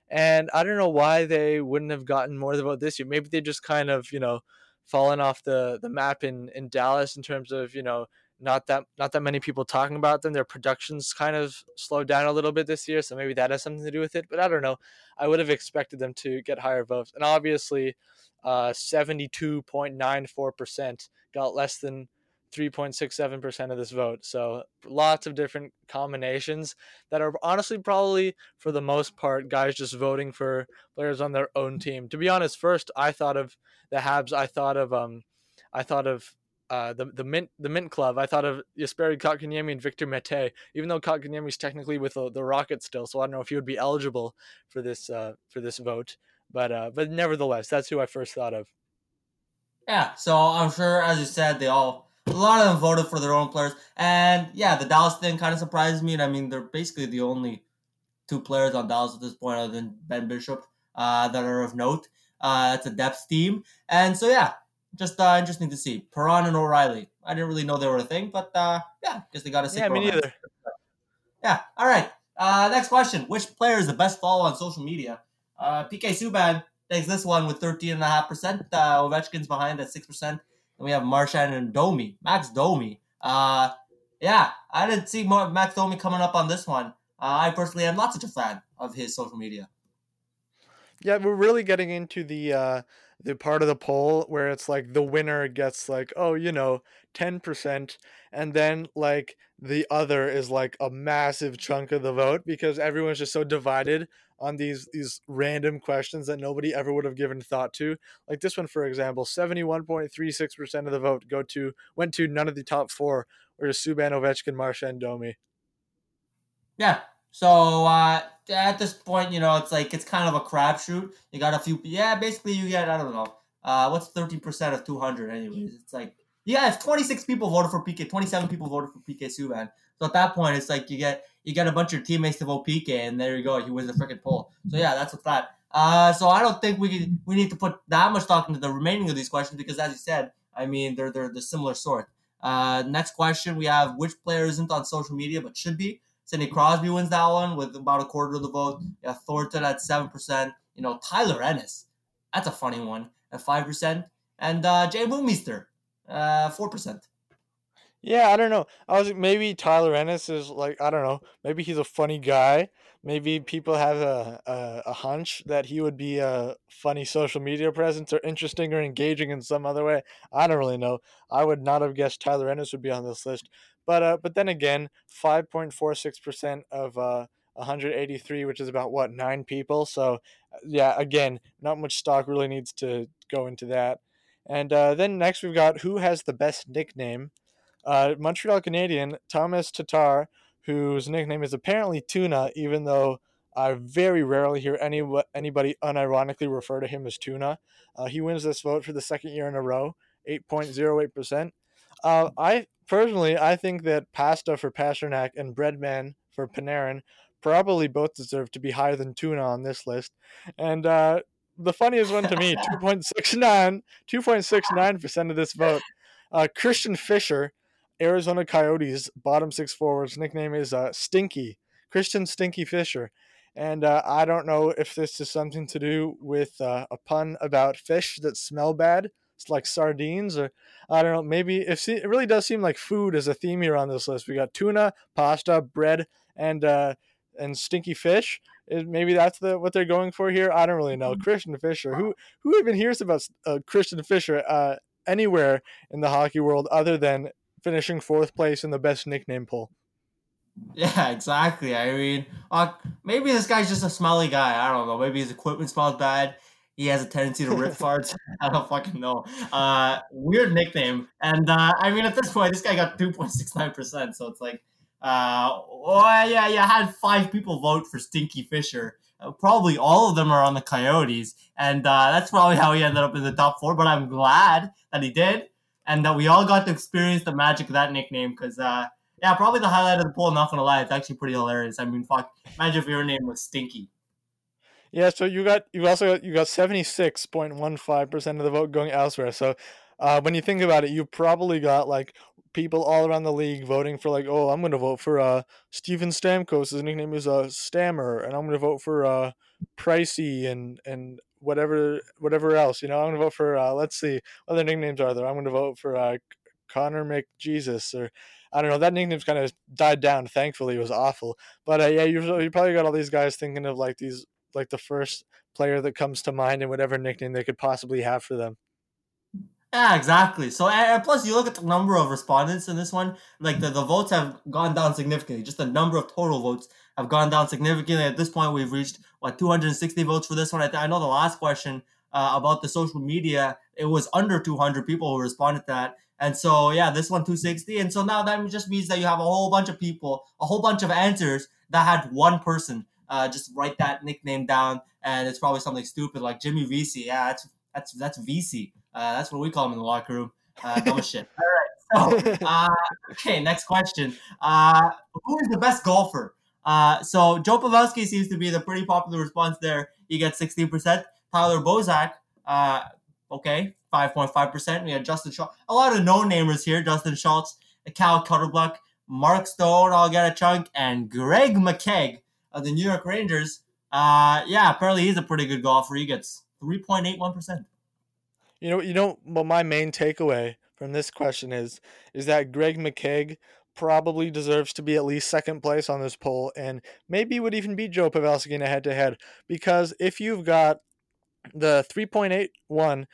and I don't know why they wouldn't have gotten more of the vote this year. Maybe they just kind of you know fallen off the the map in in Dallas in terms of you know not that not that many people talking about them. Their production's kind of slowed down a little bit this year, so maybe that has something to do with it. But I don't know. I would have expected them to get higher votes, and obviously, uh, seventy-two point nine four percent got less than 3.67% of this vote. So lots of different combinations that are honestly probably for the most part guys just voting for players on their own team. To be honest, first I thought of the Habs. I thought of um, I thought of uh, the the mint the mint club. I thought of Jesperi Kotkaniemi and Victor Mete. Even though Kotkaniemi is technically with the, the Rockets still, so I don't know if he would be eligible for this uh, for this vote. But uh, but nevertheless, that's who I first thought of. Yeah, so I'm sure, as you said, they all a lot of them voted for their own players, and yeah, the Dallas thing kind of surprised me. And I mean, they're basically the only two players on Dallas at this point, other than Ben Bishop, uh, that are of note. Uh, it's a depth team, and so yeah, just uh, interesting to see. Perron and O'Reilly. I didn't really know they were a thing, but uh, yeah, guess they got a sick Yeah, me romance. neither. Yeah. All right. Uh, next question: Which player is the best follow on social media? Uh, PK Subban takes this one with thirteen and a half percent. Uh, Ovechkin's behind at six percent. And we have Marchand and Domi, Max Domi. Uh, yeah, I didn't see more Max Domi coming up on this one. Uh, I personally am not such a fan of his social media. Yeah, we're really getting into the uh the part of the poll where it's like the winner gets like, oh, you know, 10% and then like the other is like a massive chunk of the vote because everyone's just so divided on these these random questions that nobody ever would have given thought to. Like this one for example, 71.36% of the vote go to went to none of the top 4 or to Subban, Ovechkin, Marchand, Domi. Yeah. So uh, at this point, you know, it's like it's kind of a crapshoot. You got a few. Yeah, basically, you get I don't know. Uh, what's thirteen percent of two hundred? Anyways, it's like yeah, if twenty six people voted for PK, twenty seven people voted for PK Subban. So at that point, it's like you get you get a bunch of teammates to vote PK, and there you go. He wins the freaking poll. So yeah, that's what's that. Uh, so I don't think we we need to put that much thought into the remaining of these questions because, as you said, I mean they're they're the similar sort. Uh, next question we have: Which player isn't on social media but should be? Sidney Crosby wins that one with about a quarter of the vote. Yeah, Thornton at seven percent. You know, Tyler Ennis, that's a funny one at five percent, and uh, Jay Bouwmeester, uh, four percent. Yeah, I don't know. I was maybe Tyler Ennis is like I don't know. Maybe he's a funny guy. Maybe people have a, a a hunch that he would be a funny social media presence or interesting or engaging in some other way. I don't really know. I would not have guessed Tyler Ennis would be on this list. But uh, but then again, five point four six percent of uh 183, which is about what nine people. So uh, yeah, again, not much stock really needs to go into that. And uh, then next we've got who has the best nickname uh, Montreal Canadien Tomas Tatar, whose nickname is apparently Tuna, even though I very rarely hear any anybody unironically refer to him as Tuna. Uh, he wins this vote for the second year in a row, 8.08%. Uh, I personally, I think that Pasta for Pastrnak and Breadman for Panarin probably both deserve to be higher than Tuna on this list. And uh, the funniest one to me, 2.69, 2.69% of this vote, uh, Christian Fischer Arizona Coyotes bottom six forwards nickname is uh, Stinky Christian Stinky Fischer. and uh, I don't know if this is something to do with uh, a pun about fish that smell bad. It's like sardines, or I don't know. Maybe if it really does seem like food is a theme here on this list. We got tuna, pasta, bread, and uh, and stinky fish. Maybe that's the what they're going for here. I don't really know. Christian Fischer. Who who even hears about uh, Christian Fischer uh, anywhere in the hockey world other than finishing fourth place in the best nickname poll? Yeah, exactly. I mean, uh, maybe this guy's just a smelly guy. I don't know. Maybe his equipment smells bad. He has a tendency to rip farts. I don't fucking know. Uh, weird nickname. And uh, I mean, at this point, this guy got 2.69%. So it's like, uh, oh, yeah, yeah, I had five people vote for Stinky Fischer. Uh, probably all of them are on the Coyotes. And uh, that's probably how he ended up in the top four. But I'm glad that he did. And that we all got to experience the magic of that nickname because uh, yeah, probably the highlight of the poll. Not gonna lie, it's actually pretty hilarious. I mean, fuck, imagine if your name was Stinky. Yeah, so you got you also got, you got seventy six point one five percent of the vote going elsewhere. So uh, when you think about it, you probably got like people all around the league voting for like, oh, I'm gonna vote for uh Steven Stamkos. His nickname is uh Stammer, and I'm gonna vote for uh Pricey and and whatever whatever else. You know, I'm gonna vote for uh let's see what other nicknames are there. I'm gonna vote for uh Connor McJesus or I don't know. That nickname's kind of died down. Thankfully, it was awful. But uh, yeah, you you probably got all these guys thinking of like these like the first player that comes to mind and whatever nickname they could possibly have for them. Yeah, exactly. So, and plus, you look at the number of respondents in this one. Like the, the votes have gone down significantly. Just the number of total votes have gone down significantly. At this point, we've reached what 260 votes for this one. I, th- I know the last question uh, about the social media, it was under 200 people who responded to that. And so, yeah, this one 260. And so now that just means that you have a whole bunch of people, a whole bunch of answers that had one person uh, just write that nickname down. And it's probably something stupid like Jimmy VC. Yeah, that's that's that's VC. Uh, that's what we call him in the locker room. Uh, dumb shit. All right. So, uh, okay, next question. Uh, who is the best golfer? Uh, so Joe Pavelski seems to be the pretty popular response there. He gets 16%. Tyler Bozak, uh, okay, 5.5%. We had Justin Schultz. A lot of no-namers here. Justin Schultz, Cal Clutterbuck, Mark Stone, I'll get a chunk, and Greg McKegg of the New York Rangers. Uh, yeah, apparently he's a pretty good golfer. He gets 3.81%. You know, you know, well, my main takeaway from this question is is that Greg McKegg probably deserves to be at least second place on this poll and maybe would even beat Joe Pavelski in a head to head because if you've got the 3.81%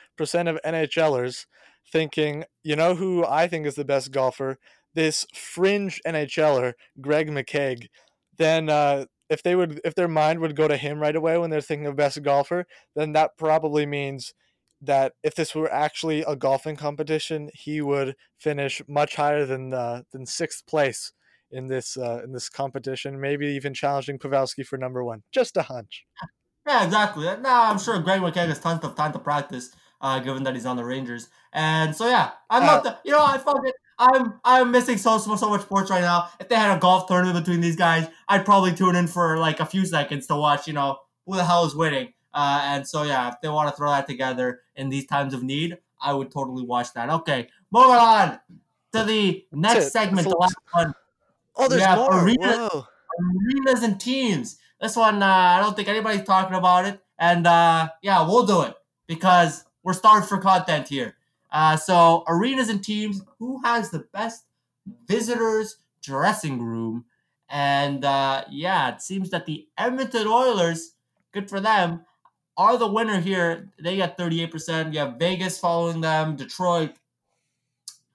of NHLers thinking, you know who I think is the best golfer? This fringe NHLer, Greg McKegg. Then uh, if they would if their mind would go to him right away when they're thinking of best golfer, then that probably means that if this were actually a golfing competition, he would finish much higher than uh, than sixth place in this uh, in this competition, maybe even challenging Pavelski for number one. Just a hunch. Yeah, exactly. Now I'm sure Greg McKegg has tons of time to practice, uh, given that he's on the Rangers. And so yeah, I'm not uh, the, you know I fuck it. I'm I'm missing so so so much sports right now. If they had a golf tournament between these guys, I'd probably tune in for like a few seconds to watch. You know who the hell is winning. Uh, and so yeah, if they want to throw that together in these times of need, I would totally watch that. Okay, moving on to the next segment, the last one. Oh, there's more. Arena, arenas and teams. This one, uh, I don't think anybody's talking about it. And uh, yeah, we'll do it because we're starved for content here. Uh, so, arenas and teams, who has the best visitors dressing room? And uh, yeah, it seems that the Edmonton Oilers, good for them, are the winner here. They got 38%. You have Vegas following them, Detroit,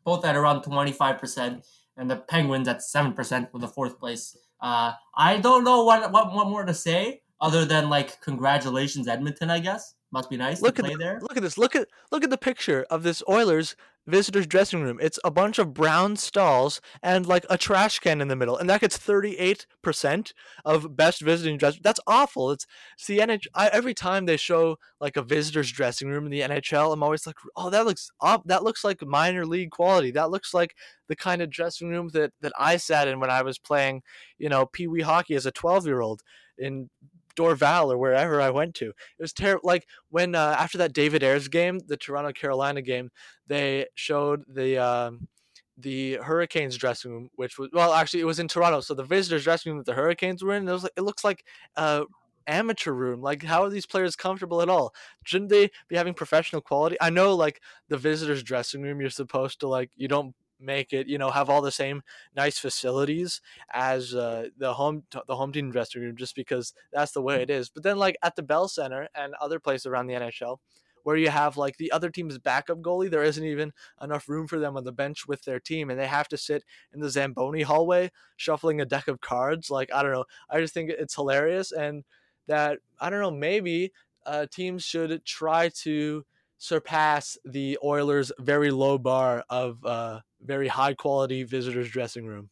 both at around 25%, and the Penguins at 7% for the fourth place. Uh, I don't know what, what what more to say other than like congratulations Edmonton. I guess must be nice look to play at the, there. Look at this. Look at look at the picture of this Oilers visitors dressing room. It's a bunch of brown stalls and like a trash can in the middle, and that gets thirty eight percent of best visiting dress. That's awful. It's, the NHL. I, every time they show like a visitors dressing room in the NHL, I'm always like, oh, that looks up. That looks like minor league quality. That looks like the kind of dressing room that that I sat in when I was playing, you know, pee wee hockey as a twelve year old in Dorval or wherever I went to. It was terrible. Like when uh, after that David Ayres game, the Toronto Carolina game, they showed the um, the Hurricanes dressing room, which was well, actually it was in Toronto. So the visitors dressing room that the Hurricanes were in, it was like, it looks like a amateur room. Like how are these players comfortable at all? Shouldn't they be having professional quality? I know like the visitors dressing room, you're supposed to like you don't make it you know have all the same nice facilities as uh, the home the home team dressing room just because that's the way it is but then like at the bell center and other places around the nhl where you have like the other team's backup goalie, there isn't even enough room for them on the bench with their team, and they have to sit in the Zamboni hallway shuffling a deck of cards. Like I don't know, I just think it's hilarious, and that I don't know, maybe uh, teams should try to surpass the Oilers' very low bar of uh, very high quality visitors dressing room.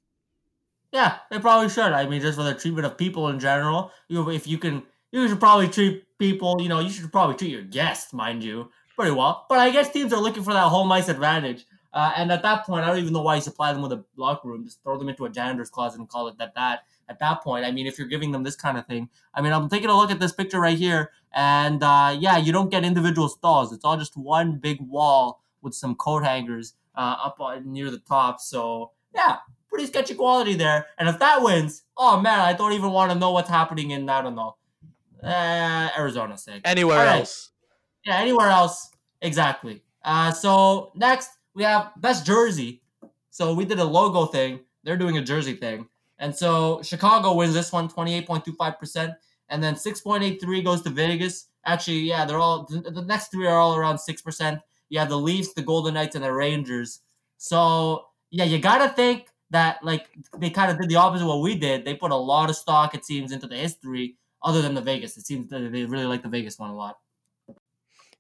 Yeah, they probably should. I mean, just for the treatment of people in general, you know, if you can you should probably treat people, you know, you should probably treat your guests, mind you, pretty well. But I guess teams are looking for that home ice advantage. Uh, and at that point, I don't even know why you supply them with a locker room. Just throw them into a janitor's closet and call it that. That at that point, I mean, if you're giving them this kind of thing, I mean, I'm taking a look at this picture right here, and uh, yeah, you don't get individual stalls. It's all just one big wall with some coat hangers uh, up on, near the top. So yeah, pretty sketchy quality there. And if that wins, oh man, I don't even want to know what's happening in I don't know uh, Arizona sake. Anywhere right. else. Yeah, anywhere else. Exactly. Uh, so next we have best jersey. So we did a logo thing. They're doing a jersey thing. And so Chicago wins this one, 28.25%. And then 6.83 goes to Vegas. Actually, yeah, they're all the next three are all around 6%. Have the Leafs, the Golden Knights, and the Rangers. So yeah, you gotta think that like they kind of did the opposite of what we did. They put a lot of stock, it seems, into the history other than the Vegas. It seems that they really like the Vegas one a lot.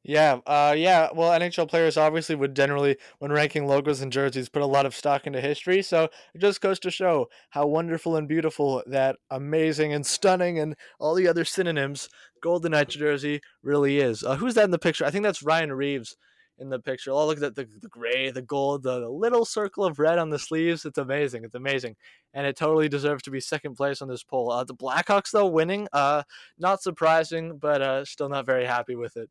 Yeah, uh, yeah. Well, NHL players obviously would generally, when ranking logos and jerseys, put a lot of stock into history. So it just goes to show how wonderful and beautiful that amazing and stunning and all the other synonyms Golden Knights jersey really is. Uh, who's that in the picture? I think that's Ryan Reaves in the picture. Oh, look at the, the gray, the gold, the, the, little circle of red on the sleeves. It's amazing. It's amazing. And it totally deserves to be second place on this poll. Uh, the Blackhawks, though, winning, uh, not surprising, but uh, still not very happy with it.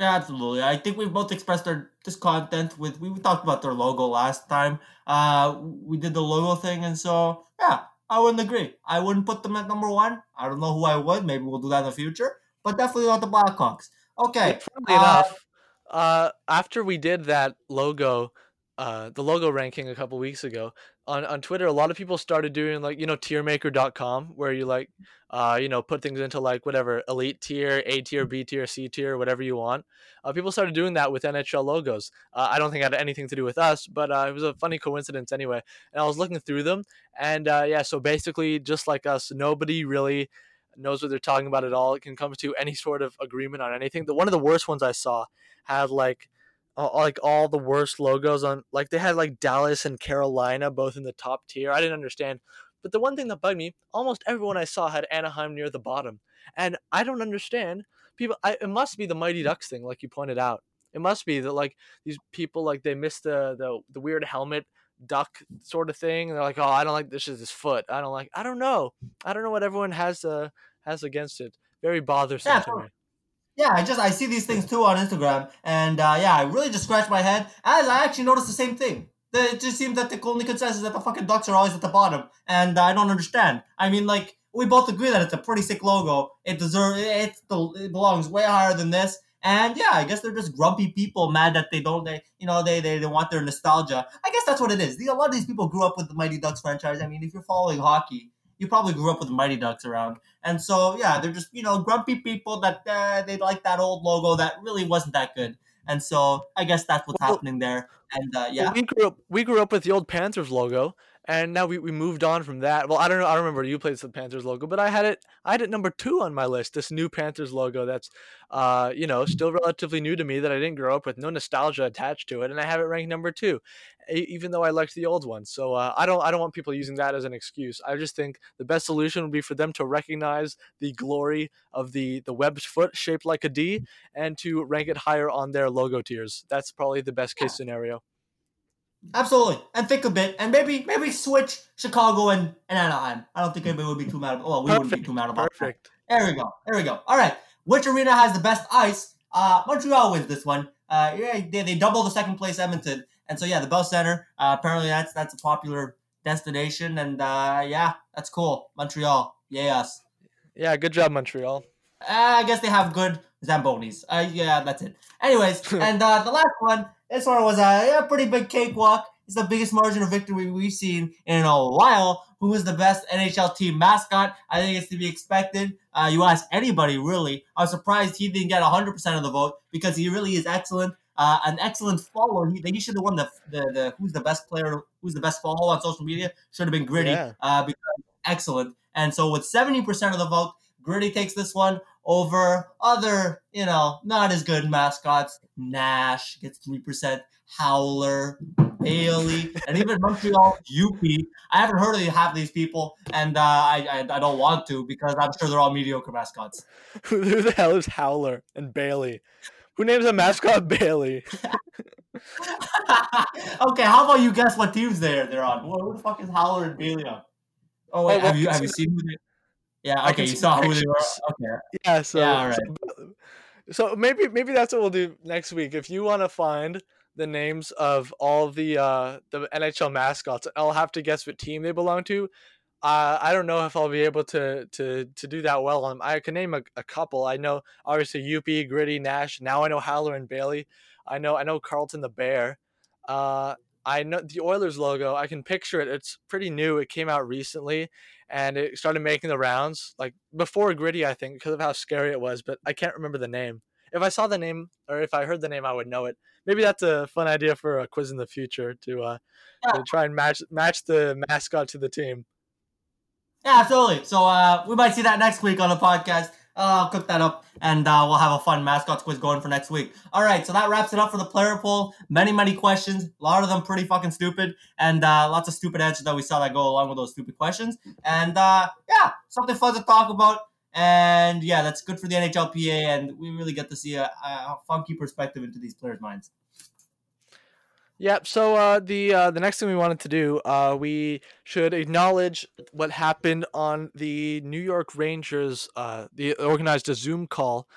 Yeah, absolutely. I think we've both expressed our discontent with. We talked about their logo last time. Uh, we did the logo thing, and so yeah, I wouldn't agree. I wouldn't put them at number one. I don't know who I would. Maybe we'll do that in the future, but definitely not the Blackhawks. Okay. Funny uh, enough, uh, after we did that logo, uh, the logo ranking a couple weeks ago on, on Twitter, a lot of people started doing like, you know, tiermaker.com where you like, uh, you know, put things into like whatever elite tier, A tier, B tier, C tier, whatever you want. Uh, people started doing that with NHL logos. Uh, I don't think it had anything to do with us, but uh, it was a funny coincidence anyway. And I was looking through them and uh, yeah, so basically just like us, nobody really knows what they're talking about at all. It can come to any sort of agreement on anything. The one of the worst ones I saw had like uh, like all the worst logos on like they had like Dallas and Carolina both in the top tier. I didn't understand. But the one thing that bugged me, almost everyone I saw had Anaheim near the bottom. And I don't understand. People I, it must be the Mighty Ducks thing like you pointed out. It must be that like these people like they missed the the, the weird helmet duck sort of thing. And they're like, "Oh, I don't like this is his foot. I don't like I don't know. I don't know what everyone has uh has against it. Very bothersome yeah, to me." Yeah, I just I see these things too on Instagram, and uh, yeah, I really just scratch my head as I actually noticed the same thing. It just seems that the only consensus is that the fucking ducks are always at the bottom, and I don't understand. I mean, like we both agree that it's a pretty sick logo. It deserves it, it belongs way higher than this. And yeah, I guess they're just grumpy people, mad that they don't, they you know, they, they they want their nostalgia. I guess that's what it is. A lot of these people grew up with the Mighty Ducks franchise. I mean, if you're following hockey, you probably grew up with the Mighty Ducks around, and so yeah, they're just you know grumpy people that uh, they like that old logo that really wasn't that good. And so I guess that's what's well, happening there. And uh, yeah, we grew up we grew up with the old Panthers logo, and now we, we moved on from that. Well, I don't know. I don't remember you played the Panthers logo, but I had it. I had it number two on my list. This new Panthers logo that's, uh, you know, still relatively new to me that I didn't grow up with, no nostalgia attached to it, and I have it ranked number two, even though I liked the old one. So uh, I don't I don't want people using that as an excuse. I just think the best solution would be for them to recognize the glory of the the webbed foot shaped like a D and to rank it higher on their logo tiers. That's probably the best case scenario. Absolutely, and think a bit, and maybe maybe switch Chicago and, and Anaheim. I don't think anybody would be too mad. About, well, we Perfect. wouldn't be too mad about Perfect. that. There we go. There we go. All right, which arena has the best ice? Uh, Montreal wins this one. Uh, yeah, they, they double the second place Edmonton, And so yeah, the Bell Center. Uh, apparently that's that's a popular destination, and uh, yeah, that's cool. Montreal, yes. Yeah, good job, Montreal. Uh, I guess they have good zambonis. Uh, yeah, that's it. Anyways, and uh, the last one, this one was a, a pretty big cakewalk. It's the biggest margin of victory we've seen in a while. Who is the best NHL team mascot? I think it's to be expected. Uh, you ask anybody, really. I was surprised he didn't get 100% of the vote because he really is excellent. Uh, an excellent follow. He, he should have won the, the, the who's the best player, who's the best follow on social media. Should have been Gritty Yeah. uh, because excellent. And so with 70% of the vote, Gritty takes this one over other, you know, not as good mascots. Nash gets 3%, Howler, Bailey, and even Montreal Youppi. I haven't heard of half of these people, and uh, I, I I don't want to because I'm sure they're all mediocre mascots. Who the hell is Howler and Bailey? Who names a mascot Bailey? okay, how about you guess what teams they're they're on? Who, who the fuck is Howler and Bailey on? Oh wait, Oh, have you have you seen who they? Yeah, okay, you saw who they were. Okay, Yeah, so Yeah, alright. so, so maybe maybe that's what we'll do next week. If you want to find the names of all the uh the NHL mascots, I'll have to guess what team they belong to. Uh, I don't know if I'll be able to to to do that well. Um, I can name a, a couple. I know obviously Youppi, Gritty, Nash. Now I know Howler and Bailey. I know I know Carlton the Bear. Uh, I know the Oilers logo. I can picture it. It's pretty new. It came out recently, and it started making the rounds like before Gritty, I think, because of how scary it was. But I can't remember the name. If I saw the name or if I heard the name, I would know it. Maybe that's a fun idea for a quiz in the future to uh, to try and match match the mascot to the team. yeah, absolutely. So uh, we might see that next week on the podcast. Uh, I'll cook that up, and uh, we'll have a fun mascots quiz going for next week. All right, so that wraps it up for the player poll. Many, many questions. A lot of them pretty fucking stupid, and uh, lots of stupid answers that we saw that go along with those stupid questions. And uh, yeah, something fun to talk about. And yeah, that's good for the NHLPA, and we really get to see a, a funky perspective into these players' minds. Yep. So uh, the uh, the next thing we wanted to do, uh, we should acknowledge what happened on the New York Rangers. Uh, they organized a Zoom call.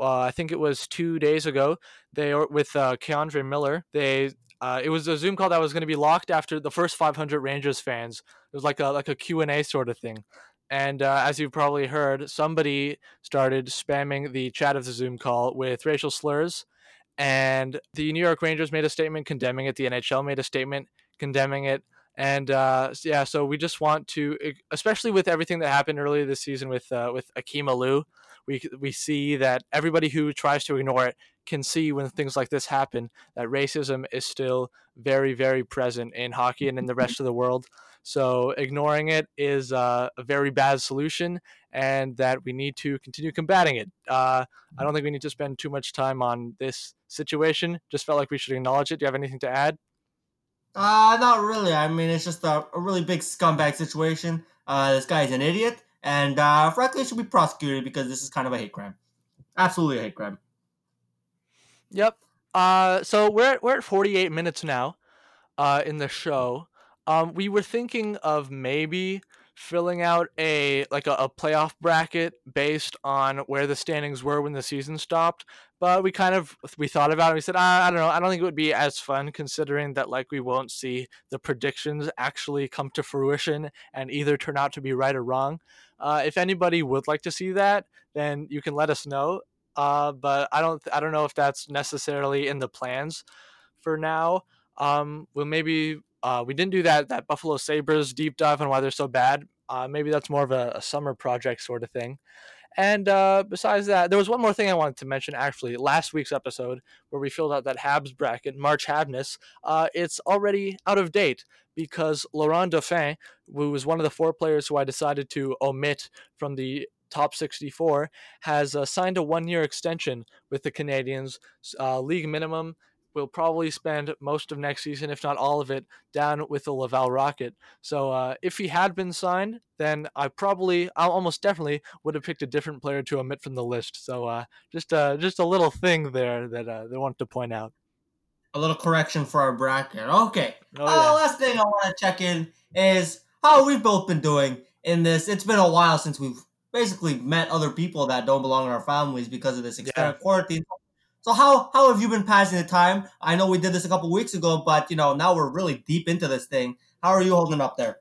Uh, I think it was two days ago. They with uh, K'Andre Miller. They uh, it was a Zoom call that was going to be locked after the first 500 Rangers fans. It was like a like a Q and A sort of thing. And uh, as you've probably heard, somebody started spamming the chat of the Zoom call with racial slurs and the New York Rangers made a statement condemning it. The NHL made a statement condemning it, and uh, yeah, so we just want to, especially with everything that happened earlier this season with uh, with Akim Aliu, we we see that everybody who tries to ignore it can see when things like this happen that racism is still very very present in hockey and in the rest of the world. So ignoring it is uh, a very bad solution, and that we need to continue combating it. Uh, I don't think we need to spend too much time on this situation. Just felt like we should acknowledge it. Do you have anything to add? Uh, not really. I mean, it's just a, a really big scumbag situation. Uh, this is an idiot, and uh, frankly, should be prosecuted because this is kind of a hate crime. Absolutely a hate crime. Yep. Uh, so we're at, we're at 48 minutes now, uh, in the show. Um, we were thinking of maybe filling out a like a, a playoff bracket based on where the standings were when the season stopped, but we kind of we thought about it. We said, ah, I don't know. I don't think it would be as fun considering that like we won't see the predictions actually come to fruition and either turn out to be right or wrong. Uh, if anybody would like to see that, then you can let us know uh, but I don't I don't know if that's necessarily in the plans for now. Um, we'll maybe uh, we didn't do that that Buffalo Sabres deep dive on why they're so bad. Uh, maybe that's more of a, a summer project sort of thing. And uh, besides that, there was one more thing I wanted to mention. Actually, last week's episode where we filled out that Habs bracket, March Habness, uh, it's already out of date because Laurent Dauphin, who was one of the four players who I decided to omit from the top 64, has uh, signed a one-year extension with the Canadiens. Uh, league minimum will probably spend most of next season, if not all of it, down with the Laval Rocket. So uh, if he had been signed, then I probably, I almost definitely would have picked a different player to omit from the list. So uh, just uh, just a little thing there that uh, they wanted to point out. A little correction for our bracket. Okay. Oh, uh, yeah. last thing I want to check in is how we've both been doing in this. It's been a while since we've basically met other people that don't belong in our families because of this extended quarantine. So how how have you been passing the time? I know we did this a couple weeks ago, but you know now we're really deep into this thing. How are you holding up there?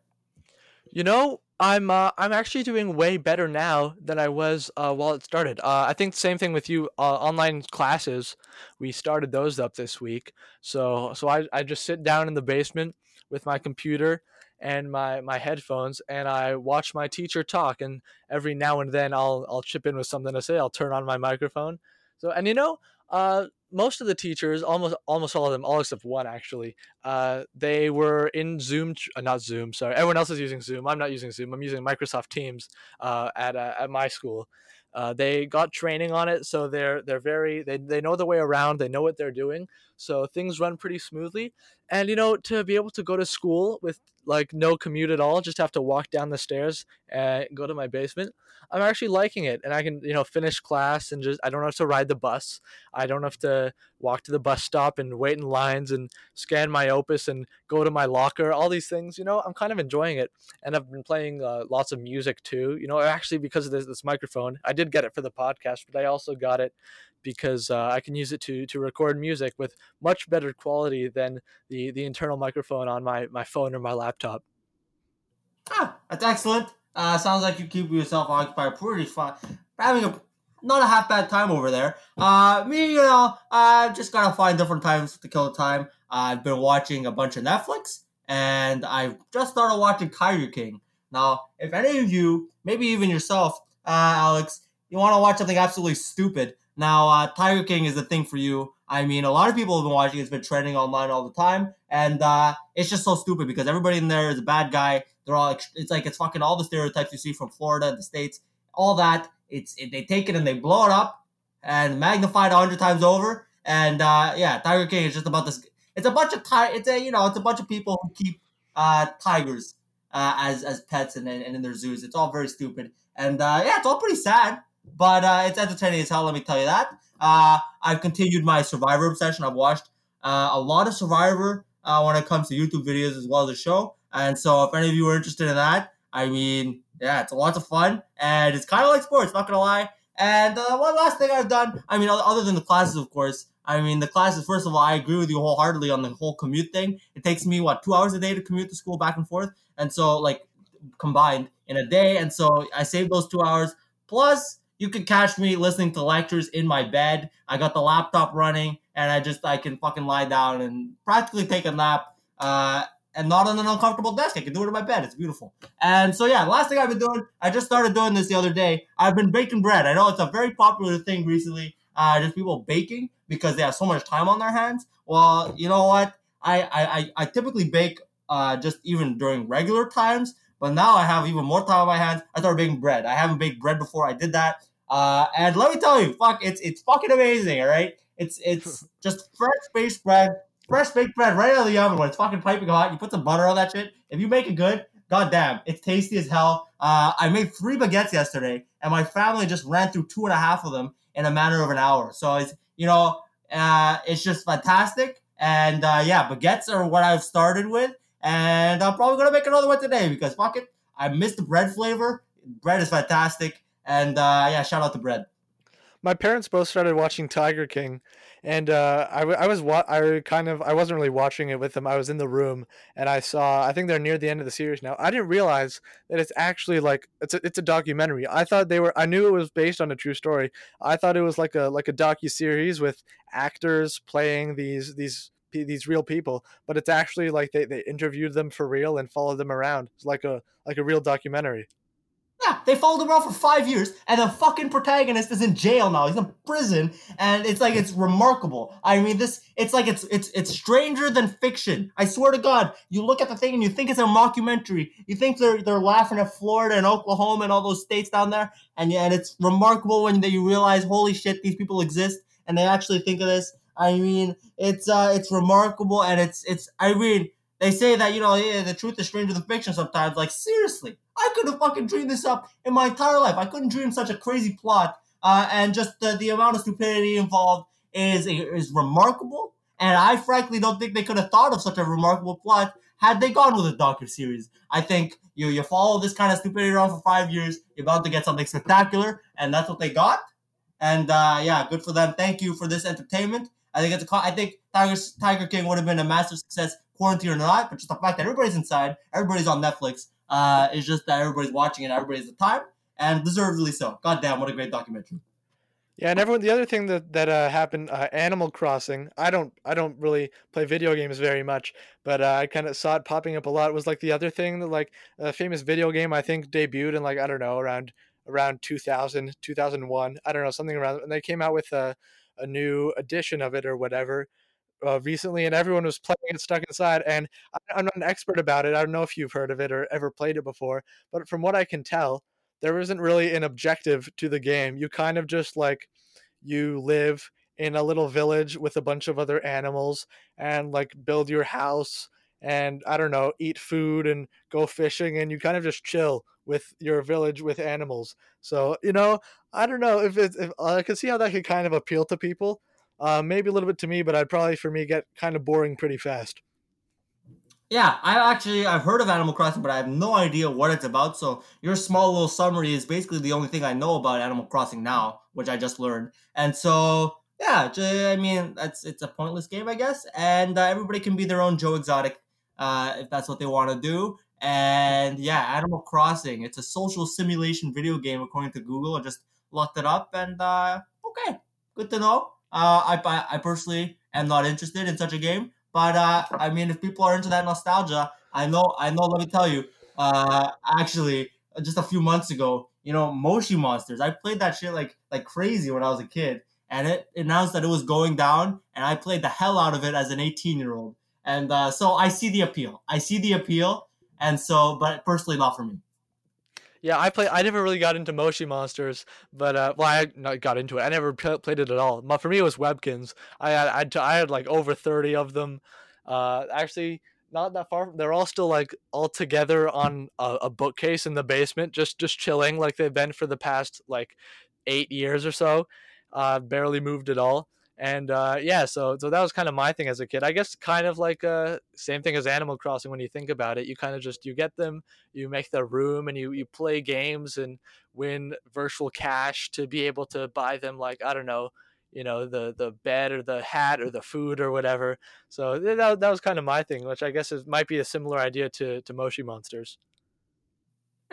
You know, I'm uh, I'm actually doing way better now than I was uh, while it started. Uh, I think the same thing with you. Uh, online classes, we started those up this week. So so I, I just sit down in the basement with my computer and my, my headphones and I watch my teacher talk and every now and then I'll I'll chip in with something to say. I'll turn on my microphone. So and you know, uh, most of the teachers, almost almost all of them, all except one actually, uh, they were in Zoom, uh, not Zoom. Sorry, everyone else is using Zoom. I'm not using Zoom. I'm using Microsoft Teams uh, at uh, at my school. Uh, they got training on it, so they're they're very they, they know the way around. They know what they're doing, so things run pretty smoothly. And you know, to be able to go to school with like no commute at all, just have to walk down the stairs and go to my basement. I'm actually liking it, and I can you know finish class and just I don't have to ride the bus. I don't have to walk to the bus stop and wait in lines and scan my opus and go to my locker. All these things, you know, I'm kind of enjoying it, and I've been playing uh, lots of music too. You know, actually because of this, this microphone, I did get it for the podcast, but I also got it because uh, I can use it to to record music with much better quality than the the internal microphone on my my phone or my laptop. Ah, that's excellent. Uh, sounds like you keep yourself occupied pretty fun. Having a not a half bad time over there. Uh, me, you know, I just gotta find different times to kill the time. I've been watching a bunch of Netflix, and I've just started watching Tiger King. Now, if any of you, maybe even yourself, uh, Alex, you want to watch something absolutely stupid, now, uh, Tiger King is the thing for you. I mean, a lot of people have been watching. It's been trending online all the time, and uh, it's just so stupid because everybody in there is a bad guy. They're all. It's like it's fucking all the stereotypes you see from Florida, the states, all that. It's it, they take it and they blow it up and magnify it a hundred times over. And uh, yeah, Tiger King is just about this. It's a bunch of ti- It's a you know, it's a bunch of people who keep uh, tigers uh, as as pets and, and in their zoos. It's all very stupid, and uh, yeah, it's all pretty sad but uh, it's entertaining as hell. Let me tell you that. Uh, I've continued my Survivor obsession. I've watched uh, a lot of Survivor uh, when it comes to YouTube videos as well as the show. And so, if any of you are interested in that, I mean, yeah, it's a lot of fun, and it's kind of like sports. Not gonna lie. And uh, one last thing I've done, I mean, other than the classes, of course. I mean, the classes. First of all, I agree with you wholeheartedly on the whole commute thing. It takes me what two hours a day to commute to school back and forth, and so like combined in a day. And so I save those two hours. Plus, you can catch me listening to lectures in my bed. I got the laptop running, and I just I can fucking lie down and practically take a nap. Uh, and not on an uncomfortable desk. I can do it in my bed. It's beautiful. And so yeah, last thing I've been doing, I just started doing this the other day. I've been baking bread. I know it's a very popular thing recently. Uh, just people baking because they have so much time on their hands. Well, you know what? I I, I typically bake uh, just even during regular times, but now I have even more time on my hands. I started baking bread. I haven't baked bread before. I did that. Uh, and let me tell you, fuck, it's it's fucking amazing. All right, it's it's just fresh baked bread, fresh baked bread right out of the oven when it's fucking piping hot. You put some butter on that shit. If you make it good, goddamn, it's tasty as hell. Uh, I made three baguettes yesterday, and my family just ran through two and a half of them in a matter of an hour. So it's you know, uh, it's just fantastic. And uh, yeah, baguettes are what I've started with, and I'm probably gonna make another one today because fuck it, I missed the bread flavor. Bread is fantastic. And uh, yeah, shout out to Bread. My parents both started watching Tiger King, and uh, I, I was wa- I kind of I wasn't really watching it with them. I was in the room and I saw I think they're near the end of the series now. I didn't realize that it's actually like it's a, it's a documentary. I thought they were I knew it was based on a true story. I thought it was like a like a docu series with actors playing these these these real people, but it's actually like they, they interviewed them for real and followed them around. It's like a like a real documentary. Yeah, they followed him around for five years, and the fucking protagonist is in jail now. He's in prison, and it's like it's remarkable. I mean, this it's like it's it's it's stranger than fiction. I swear to God, you look at the thing and you think it's a mockumentary. You think they're they're laughing at Florida and Oklahoma and all those states down there, and yeah, and it's remarkable when you realize, holy shit, these people exist, and they actually think of this. I mean, it's uh, it's remarkable, and it's it's. I mean, they say that you know, yeah, the truth is stranger than fiction sometimes. Like seriously, I could have fucking dreamed this up in my entire life. I couldn't dream such a crazy plot, uh, and just the, the amount of stupidity involved is is remarkable. And I frankly don't think they could have thought of such a remarkable plot had they gone with a docu series. I think you you follow this kind of stupidity around for five years, you're about to get something spectacular, and that's what they got. And uh, yeah, good for them. Thank you for this entertainment. I think it's a, I think Tiger Tiger King would have been a massive success, quarantine or not. But just the fact that everybody's inside, everybody's on Netflix, uh, is just that everybody's watching it, everybody's the time, and deservedly so. God damn, what a great documentary. Yeah, and everyone. The other thing that that uh, happened, uh, Animal Crossing. I don't, I don't really play video games very much, but uh, I kind of saw it popping up a lot. It was like the other thing that like a famous video game I think debuted in like I don't know around around 2000, 2001. I don't know something around, and they came out with a a new edition of it or whatever. Uh, recently, and everyone was playing it stuck inside. And I'm not an expert about it. I don't know if you've heard of it or ever played it before, but from what I can tell, there isn't really an objective to the game. You kind of just like you live in a little village with a bunch of other animals and like build your house and I don't know, eat food and go fishing and you kind of just chill with your village with animals. So, you know, I don't know if it's if uh, I can see how that could kind of appeal to people. Uh, maybe a little bit to me, but I'd probably for me get kind of boring pretty fast. Yeah, I actually I've heard of Animal Crossing, but I have no idea what it's about. So your small little summary is basically the only thing I know about Animal Crossing now, which I just learned. And so yeah, I mean that's it's a pointless game, I guess. And uh, everybody can be their own Joe Exotic uh, if that's what they want to do. And yeah, Animal Crossing. It's a social simulation video game according to Google. I just looked it up, and uh, okay, good to know. Uh, I I personally am not interested in such a game but uh, I mean, if people are into that nostalgia, I know, I know. Let me tell you, uh, actually, just a few months ago, you know, Moshi Monsters. I played that shit like like crazy when I was a kid, and it announced that it was going down, and I played the hell out of it as an 18 year old. And uh, so I see the appeal. I see the appeal, and so, but personally, not for me. Yeah, I play. I never really got into Moshi Monsters, but uh, well, I not got into it. I never played it at all. But for me, it was Webkinz. I had I, had, I had like over thirty of them. Uh, actually, not that far. They're all still like all together on a, a bookcase in the basement, just just chilling like they've been for the past like eight years or so. Uh, barely moved at all and uh, yeah, so so that was kind of my thing as a kid. I guess kind of like uh, same thing as Animal Crossing when you think about it. You kind of just you get them, you make the room, and you you play games and win virtual cash to be able to buy them like I don't know, you know the the bed or the hat or the food or whatever. So that that was kind of my thing, which I guess is might be a similar idea to to Moshi Monsters.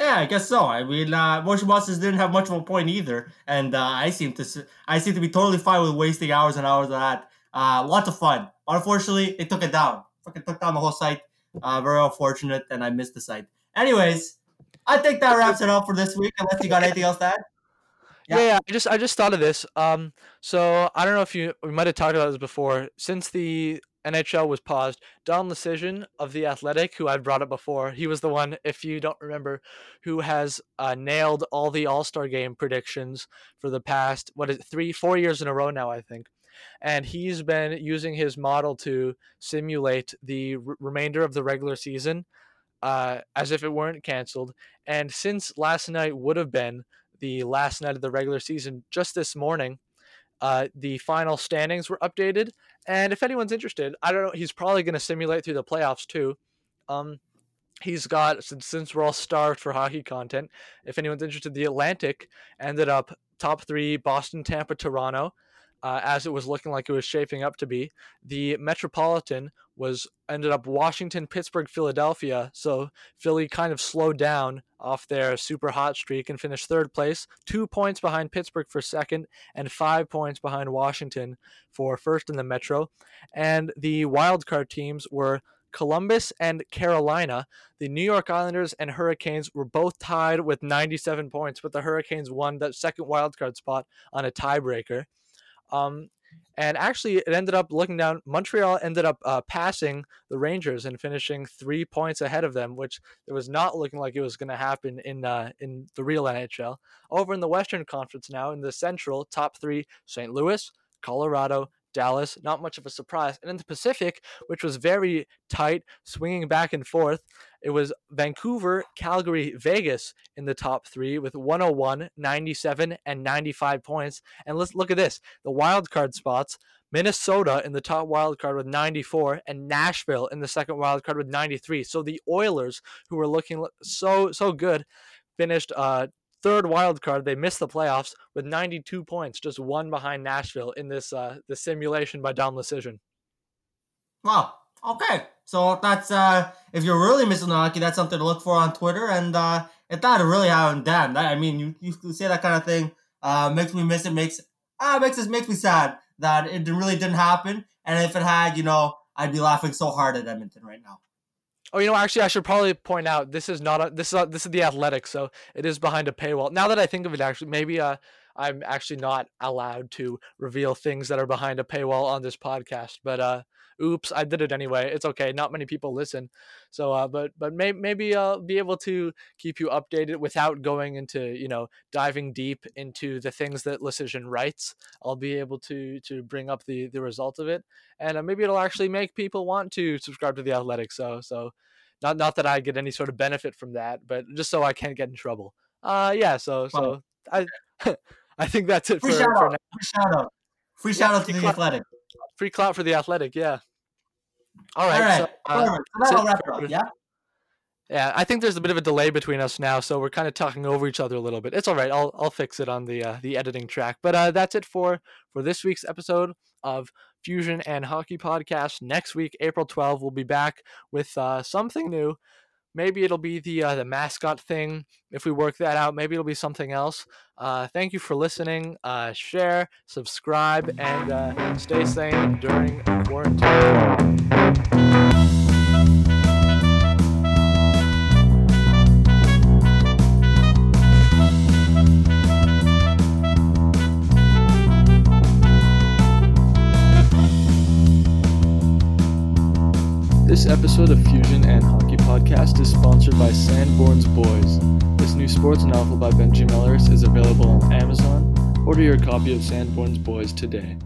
Yeah, I guess so. I mean, uh, Moshi Monsters didn't have much of a point either, and uh, I seem to I seem to be totally fine with wasting hours and hours of that. Uh, lots of fun. Unfortunately, it took it down. Fucking took down the whole site. Uh, very unfortunate, and I missed the site. Anyways, I think that wraps it up for this week. Unless you got anything else to add. Yeah. yeah, I just I just thought of this. Um, so I don't know if you we might have talked about this before. Since the NHL was paused. Dom Luszczyszyn of the Athletic, who I've brought up before, he was the one, if you don't remember, who has uh, nailed all the All Star Game predictions for the past what is it, three, four years in a row now, I think. And he's been using his model to simulate the r- remainder of the regular season uh, as if it weren't canceled. And since last night would have been the last night of the regular season, just this morning, uh, the final standings were updated, and if anyone's interested, I don't know. He's probably going to simulate through the playoffs too. Um, he's got since since we're all starved for hockey content. If anyone's interested, the Atlantic ended up top three: Boston, Tampa, Toronto uh, as it was looking like it was shaping up to be. The Metropolitan was ended up Washington, Pittsburgh, Philadelphia. So Philly kind of slowed down off their super hot streak and finished third place, two points behind Pittsburgh for second, and five points behind Washington for first in the Metro. And the wild card teams were Columbus and Carolina. The New York Islanders and Hurricanes were both tied with 97 points, but the Hurricanes won that second wildcard spot on a tiebreaker. Um, and actually, it ended up looking down. Montreal ended up uh, passing the Rangers and finishing three points ahead of them, which it was not looking like it was going to happen in uh, in the real NHL. Over in the Western Conference now, in the Central, top three: St. Louis, Colorado, Dallas, not much of a surprise. And in the Pacific, which was very tight, swinging back and forth, it was Vancouver, Calgary, Vegas in the top three with 101, 97, and 95 points. And let's look at this the wild card spots. Minnesota in the top wild card with 94 and Nashville in the second wild card with 93. So the Oilers, who were looking so so good, finished uh, third wild card. They missed the playoffs with 92 points, just one behind Nashville in this uh, the simulation by Dom Luszczyszyn. Wow. Okay. So that's uh if you're really missing the hockey, that's something to look for on Twitter. And uh if that really that I mean you, you say that kind of thing, uh makes me miss it, makes ah makes it makes me sad that it really didn't happen. And if it had, you know, I'd be laughing so hard at Edmonton right now. Oh, you know, actually, I should probably point out this is not a, this is a, this is the Athletic, so it is behind a paywall. Now that I think of it, actually, maybe uh, I'm actually not allowed to reveal things that are behind a paywall on this podcast. But uh, oops, I did it anyway. It's okay. Not many people listen, so uh, but but may, maybe I'll be able to keep you updated without going into you know diving deep into the things that Luszczyszyn writes. I'll be able to to bring up the the result of it, and uh, maybe it'll actually make people want to subscribe to the Athletic. So so. Not, not that I get any sort of benefit from that, but just so I can't get in trouble. Uh, yeah. So, so I, I think that's it Free for, shout for out. now. Free shout out. Free shout out to the clout. athletic. Free clout for the athletic, yeah. All right. All right. So, uh, So that'll wrap up, yeah? yeah, I think there's a bit of a delay between us now, so we're kind of talking over each other a little bit. It's all right. I'll I'll fix it on the uh, the editing track. But uh, that's it for for this week's episode of Fusion and Hockey Podcast. Next week, April 12, we'll be back with uh, something new. Maybe it'll be the uh, the mascot thing. If we work that out, maybe it'll be something else. Uh, thank you for listening. Uh, share, subscribe, and uh, stay sane during quarantine. This episode of Fusion and Hockey Podcast is sponsored by Sanborn's Boys. This new sports novel by Benji Mellers is available on Amazon. Order your copy of Sanborn's Boys today.